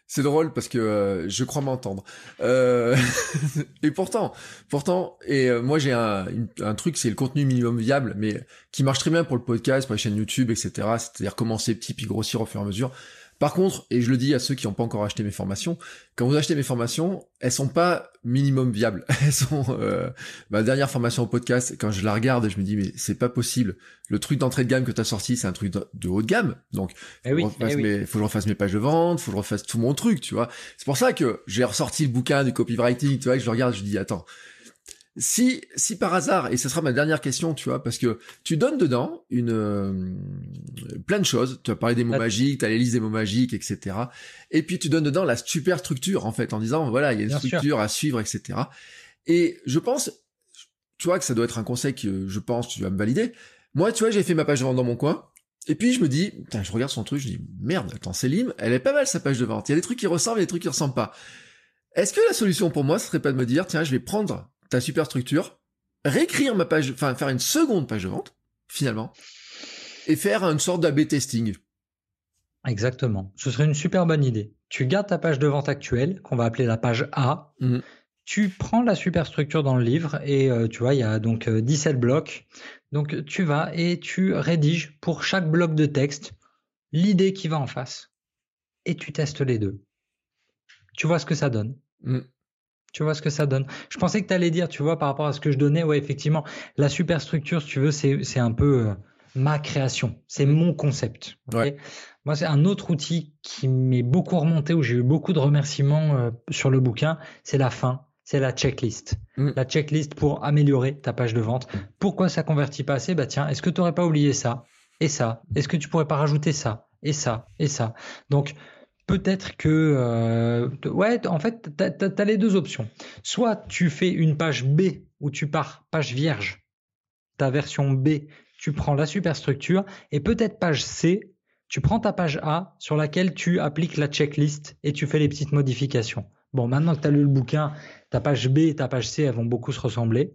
A: C'est drôle parce que euh, je crois m'entendre. Euh... et pourtant, pourtant, et euh, moi j'ai un, un truc, c'est le contenu minimum viable, mais qui marche très bien pour le podcast, pour les chaînes YouTube, etc. C'est-à-dire commencer petit puis grossir au fur et à mesure. Par contre, et je le dis à ceux qui n'ont pas encore acheté mes formations, quand vous achetez mes formations, elles sont pas minimum viables. Elles sont euh, ma dernière formation au podcast. Quand je la regarde, je me dis mais c'est pas possible. Le truc d'entrée de gamme que tu as sorti, c'est un truc de, haut de gamme. Donc,
B: eh oui,
A: eh
B: oui.
A: faut que je refasse mes pages de vente, faut que je refasse tout mon truc, tu vois. C'est pour ça que j'ai ressorti le bouquin du copywriting, tu vois, et je le regarde, je dis attends, si, si par hasard, et ce sera ma dernière question, tu vois, parce que tu donnes dedans une euh, plein de choses. Tu as parlé des mots magiques, tu as les listes des mots magiques, etc. Et puis tu donnes dedans la super structure, en fait, en disant voilà, il y a une structure à suivre, etc. Et je pense, tu vois, que ça doit être un conseil que je pense tu vas me valider. Moi, tu vois, j'ai fait ma page de vente dans mon coin. Et puis je me dis, je regarde son truc, je dis merde, attends, Céline, elle est pas mal sa page de vente. Il y a des trucs qui ressemblent et des trucs qui ressemblent pas. Est-ce que la solution pour moi, ce serait pas de me dire, tiens, je vais prendre ta super structure, réécrire ma page, enfin faire une seconde page de vente, finalement, et faire une sorte d'AB testing.
B: Exactement. Ce serait une super bonne idée. Tu gardes ta page de vente actuelle, qu'on va appeler la page A. Mhm. Tu prends la superstructure dans le livre et euh, tu vois, il y a donc 17 euh, blocs. Donc tu vas et tu rédiges pour chaque bloc de texte l'idée qui va en face. Et tu testes les deux. Tu vois ce que ça donne. Mhm. Tu vois ce que ça donne. Je pensais que tu allais dire, tu vois, par rapport à ce que je donnais, ouais, effectivement, la superstructure, si tu veux, c'est un peu euh, ma création. C'est mon concept. Moi, c'est un autre outil qui m'est beaucoup remonté, où j'ai eu beaucoup de remerciements euh, sur le bouquin, c'est la fin. C'est la checklist. Mm. La checklist pour améliorer ta page de vente. Pourquoi ça convertit pas assez? Bah tiens, est-ce que tu n'aurais pas oublié ça? Et ça? Est-ce que tu pourrais pas rajouter ça? Et ça? Et ça? Donc, peut-être que euh, ouais en fait tu as, les deux options. Soit tu fais une page B où tu pars page vierge ta version B tu prends la superstructure et peut-être page C tu prends ta page A sur laquelle tu appliques la checklist et tu fais les petites modifications. Bon maintenant que tu as lu le bouquin ta page B et ta page C elles vont beaucoup se ressembler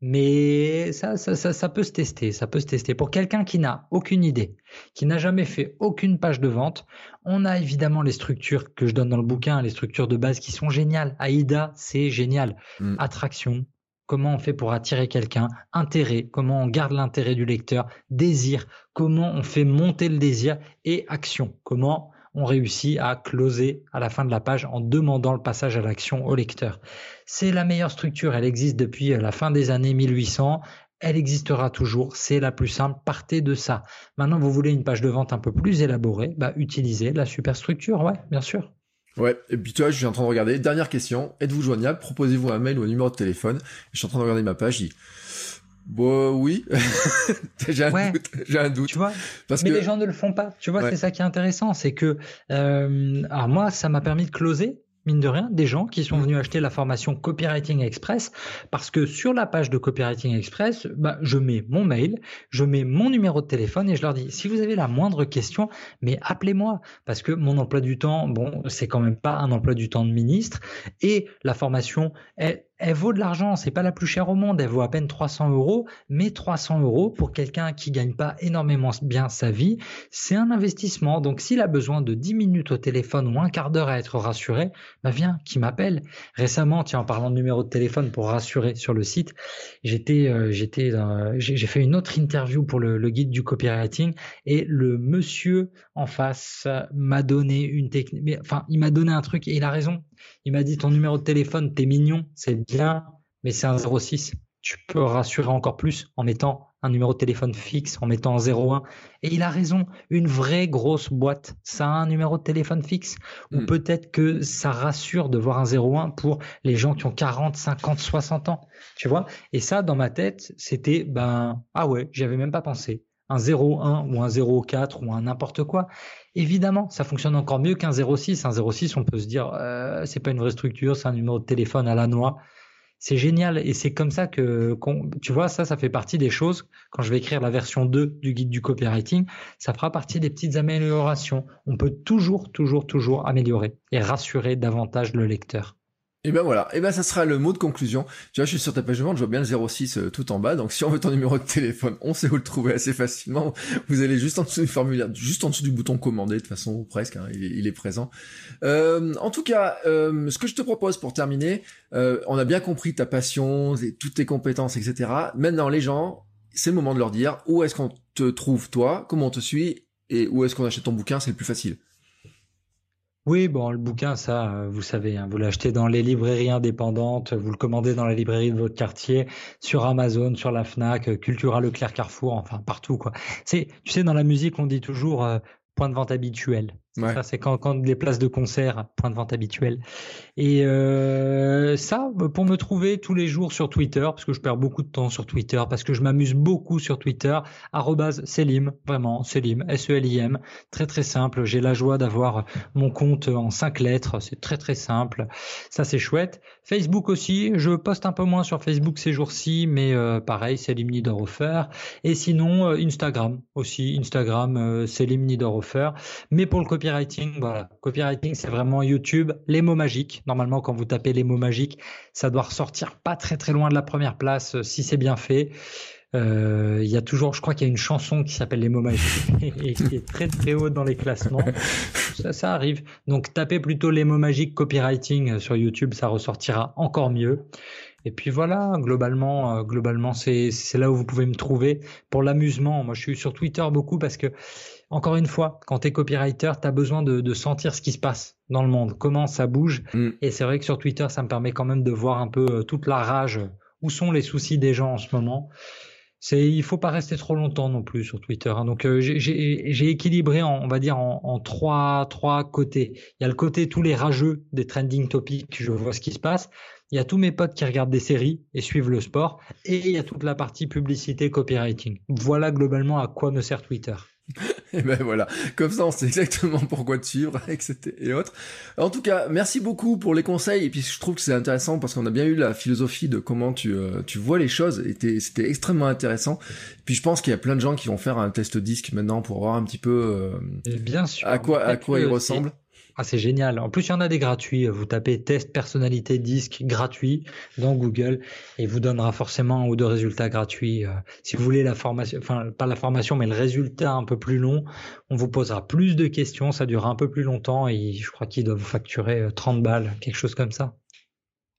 B: mais ça, ça, ça, peut se tester, ça peut se tester. Pour quelqu'un qui n'a aucune idée, qui n'a jamais fait aucune page de vente, on a évidemment les structures que je donne dans le bouquin, les structures de base qui sont géniales. AIDA, c'est génial. Mm. Attraction, comment on fait pour attirer quelqu'un, intérêt, comment on garde l'intérêt du lecteur, désir, comment on fait monter le désir et action, comment on réussit à closer à la fin de la page en demandant le passage à l'action au lecteur. C'est la meilleure structure, elle existe depuis la fin des années 1800, elle existera toujours, c'est la plus simple, partez de ça. Maintenant, vous voulez une page de vente un peu plus élaborée, bah, utilisez la superstructure, ouais, bien sûr.
A: Ouais, et puis tu vois, je suis en train de regarder. Dernière question, êtes-vous joignable? Proposez-vous un mail ou un numéro de téléphone. Je suis en train de regarder ma page, Bon, oui. j'ai un un doute.
B: Tu vois. Parce mais les gens ne le font pas. Tu vois, c'est ça qui est intéressant, c'est que, euh, alors moi, ça m'a permis de closer mine de rien, des gens qui sont venus acheter la formation Copywriting Express parce que sur la page de Copywriting Express, bah, je mets mon mail, je mets mon numéro de téléphone et je leur dis si vous avez la moindre question, mais appelez-moi parce que mon emploi du temps, bon, c'est quand même pas un emploi du temps de ministre et la formation, elle, elle vaut de l'argent, c'est pas la plus chère au monde, elle vaut à peine 300 euros, mais 300 euros pour quelqu'un qui gagne pas énormément bien sa vie, c'est un investissement. Donc s'il a besoin de 10 minutes au téléphone ou un quart d'heure à être rassuré, bah viens, qui m'appelle. Récemment, tiens, en parlant de numéro de téléphone pour rassurer sur le site, j'étais, euh, j'étais, j'ai fait une autre interview pour le, le, guide du copywriting et le monsieur en face m'a donné une technique, enfin, il m'a donné un truc et il a raison. Il m'a dit ton numéro de téléphone, t'es mignon, c'est bien, mais c'est un 06. Tu peux rassurer encore plus en mettant un numéro de téléphone fixe, en mettant un 01. Et il a raison, une vraie grosse boîte, ça a un numéro de téléphone fixe. Ou hmm. peut-être que ça rassure de voir un 01 pour les gens qui ont 40, 50, 60 ans. Tu vois Et ça, dans ma tête, c'était, ben, ah ouais, j'y avais même pas pensé un 0,1 ou un 0,4 ou un n'importe quoi. Évidemment, ça fonctionne encore mieux qu'un 0,6. Un 0,6, on peut se dire, euh, c'est pas une vraie structure, c'est un numéro de téléphone à la noix. c'est génial et c'est comme ça que, tu vois, ça, ça fait partie des choses. Quand je vais écrire la version 2 du guide du copywriting, ça fera partie des petites améliorations. On peut toujours, toujours, toujours améliorer et rassurer davantage le lecteur.
A: Et ben voilà, et ben ça sera le mot de conclusion. Tu vois, je suis sur ta page de vente, je vois bien le 06 euh, tout en bas. Donc si on veut ton numéro de téléphone, on sait où le trouver assez facilement. Vous allez juste en dessous du formulaire, juste en dessous du bouton commander, de façon presque, hein, il, est présent. Euh, en tout cas, euh, ce que je te propose pour terminer, on a bien compris ta passion, et toutes tes compétences, etc. Maintenant, les gens, c'est le moment de leur dire où est-ce qu'on te trouve toi, comment on te suit? Et où est-ce qu'on achète ton bouquin, c'est le plus facile.
B: Oui, bon, le bouquin, ça, euh, vous savez, hein, vous l'achetez dans les librairies indépendantes, vous le commandez dans la librairie de votre quartier, sur Amazon, sur la Fnac, Cultura, Leclerc, Carrefour, enfin partout, quoi. C'est, tu sais, dans la musique, on dit toujours euh, point de vente habituel. Ça, c'est quand, quand les places de concert, point de vente habituel. Et euh, ça, pour me trouver tous les jours sur Twitter, parce que je perds beaucoup de temps sur Twitter, parce que je m'amuse beaucoup sur Twitter, Selim, vraiment, Selim, S-E-L-I-M, très très simple. J'ai la joie d'avoir mon compte en cinq lettres, c'est très très simple. Ça, c'est chouette. Facebook aussi, je poste un peu moins sur Facebook ces jours-ci, mais euh, pareil, Selim Niederhofer. Et sinon, euh, Instagram aussi, Instagram, euh, Selim Niederhofer. Mais pour le copy copywriting, voilà. Copywriting, c'est vraiment YouTube, les mots magiques. Normalement, quand vous tapez les mots magiques, ça doit ressortir pas très très loin de la première place euh, si c'est bien fait. Euh, il y a toujours, je crois qu'il y a une chanson qui s'appelle Les mots magiques et qui est très très haut dans les classements. Ça, ça arrive. Donc tapez plutôt les mots magiques copywriting euh, sur YouTube, ça ressortira encore mieux. Et puis voilà, globalement, globalement, c'est là où vous pouvez me trouver pour l'amusement. Moi, je suis sur Twitter beaucoup parce que encore une fois, quand tu es copywriter, tu as besoin de, sentir ce qui se passe dans le monde, comment ça bouge. Mm. Et c'est vrai que sur Twitter, ça me permet quand même de voir un peu euh, toute la rage, où sont les soucis des gens en ce moment. C'est, il faut pas rester trop longtemps non plus sur Twitter. Hein. Donc euh, j'ai équilibré, on va dire en, trois trois côtés. Il y a le côté tous les rageux des trending topics, je vois ce qui se passe. Il y a tous mes potes qui regardent des séries et suivent le sport, et il y a toute la partie publicité copywriting. Voilà globalement à quoi me sert Twitter.
A: Et ben voilà, comme ça on sait exactement pourquoi te suivre, etc. et autres. En tout cas, merci beaucoup pour les conseils. Et puis je trouve que c'est intéressant parce qu'on a bien eu la philosophie de comment tu, euh, tu vois les choses. Et c'était extrêmement intéressant. puis je pense qu'il y a plein de gens qui vont faire un test disque maintenant pour voir un petit peu
B: euh, bien sûr,
A: à quoi, à quoi il ressemble.
B: Ah, c'est génial. En plus, il y en a des gratuits. Vous tapez test personnalité disque gratuit dans Google et vous donnera forcément un ou deux résultats gratuits. Euh, si vous voulez la formation, enfin, pas la formation, mais le résultat un peu plus long, on vous posera plus de questions. Ça durera un peu plus longtemps et je crois qu'ils doivent vous facturer 30 euh, balles, quelque chose comme ça.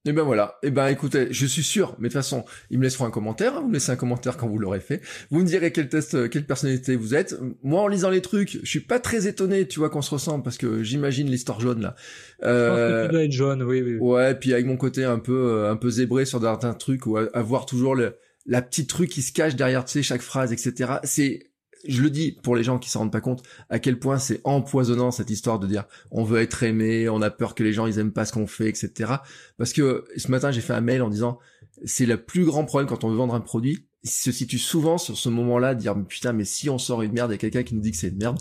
A: Et ben voilà. Et ben écoutez, je suis sûr, mais de toute façon, ils me laisseront un commentaire. Hein, vous me laissez un commentaire quand vous l'aurez fait. Vous me direz quel test, euh, quelle personnalité vous êtes. Moi, en lisant les trucs, je suis pas très étonné, tu vois, qu'on se ressemble parce que j'imagine l'histoire jaune là.
B: Euh, je pense que tu dois être jaune, oui, oui.
A: Ouais, puis avec mon côté un peu, euh, un peu zébré sur certains trucs ou avoir toujours le, la petite truc qui se cache derrière, tu sais, chaque phrase, etc. C'est je le dis pour les gens qui s'en rendent pas compte à quel point c'est empoisonnant cette histoire de dire on veut être aimé, on a peur que les gens ils aiment pas ce qu'on fait, etc. Parce que ce matin j'ai fait un mail en disant c'est le plus grand problème quand on veut vendre un produit, il se situe souvent sur ce moment-là, de dire putain mais si on sort une merde et quelqu'un qui nous dit que c'est une merde,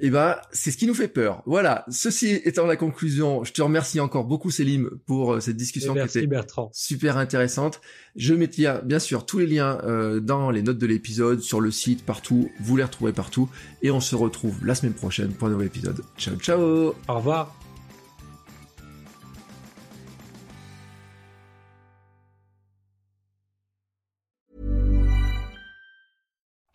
A: et eh ben, c'est ce qui nous fait peur. Voilà. Ceci étant la conclusion, je te remercie encore beaucoup, Célim, pour euh, cette discussion
B: qui était
A: super intéressante. Je mettrai bien sûr tous les liens euh, dans les notes de l'épisode, sur le site, partout. Vous les retrouverez partout. Et on se retrouve la semaine prochaine pour un nouvel épisode. Ciao, ciao.
B: Au revoir.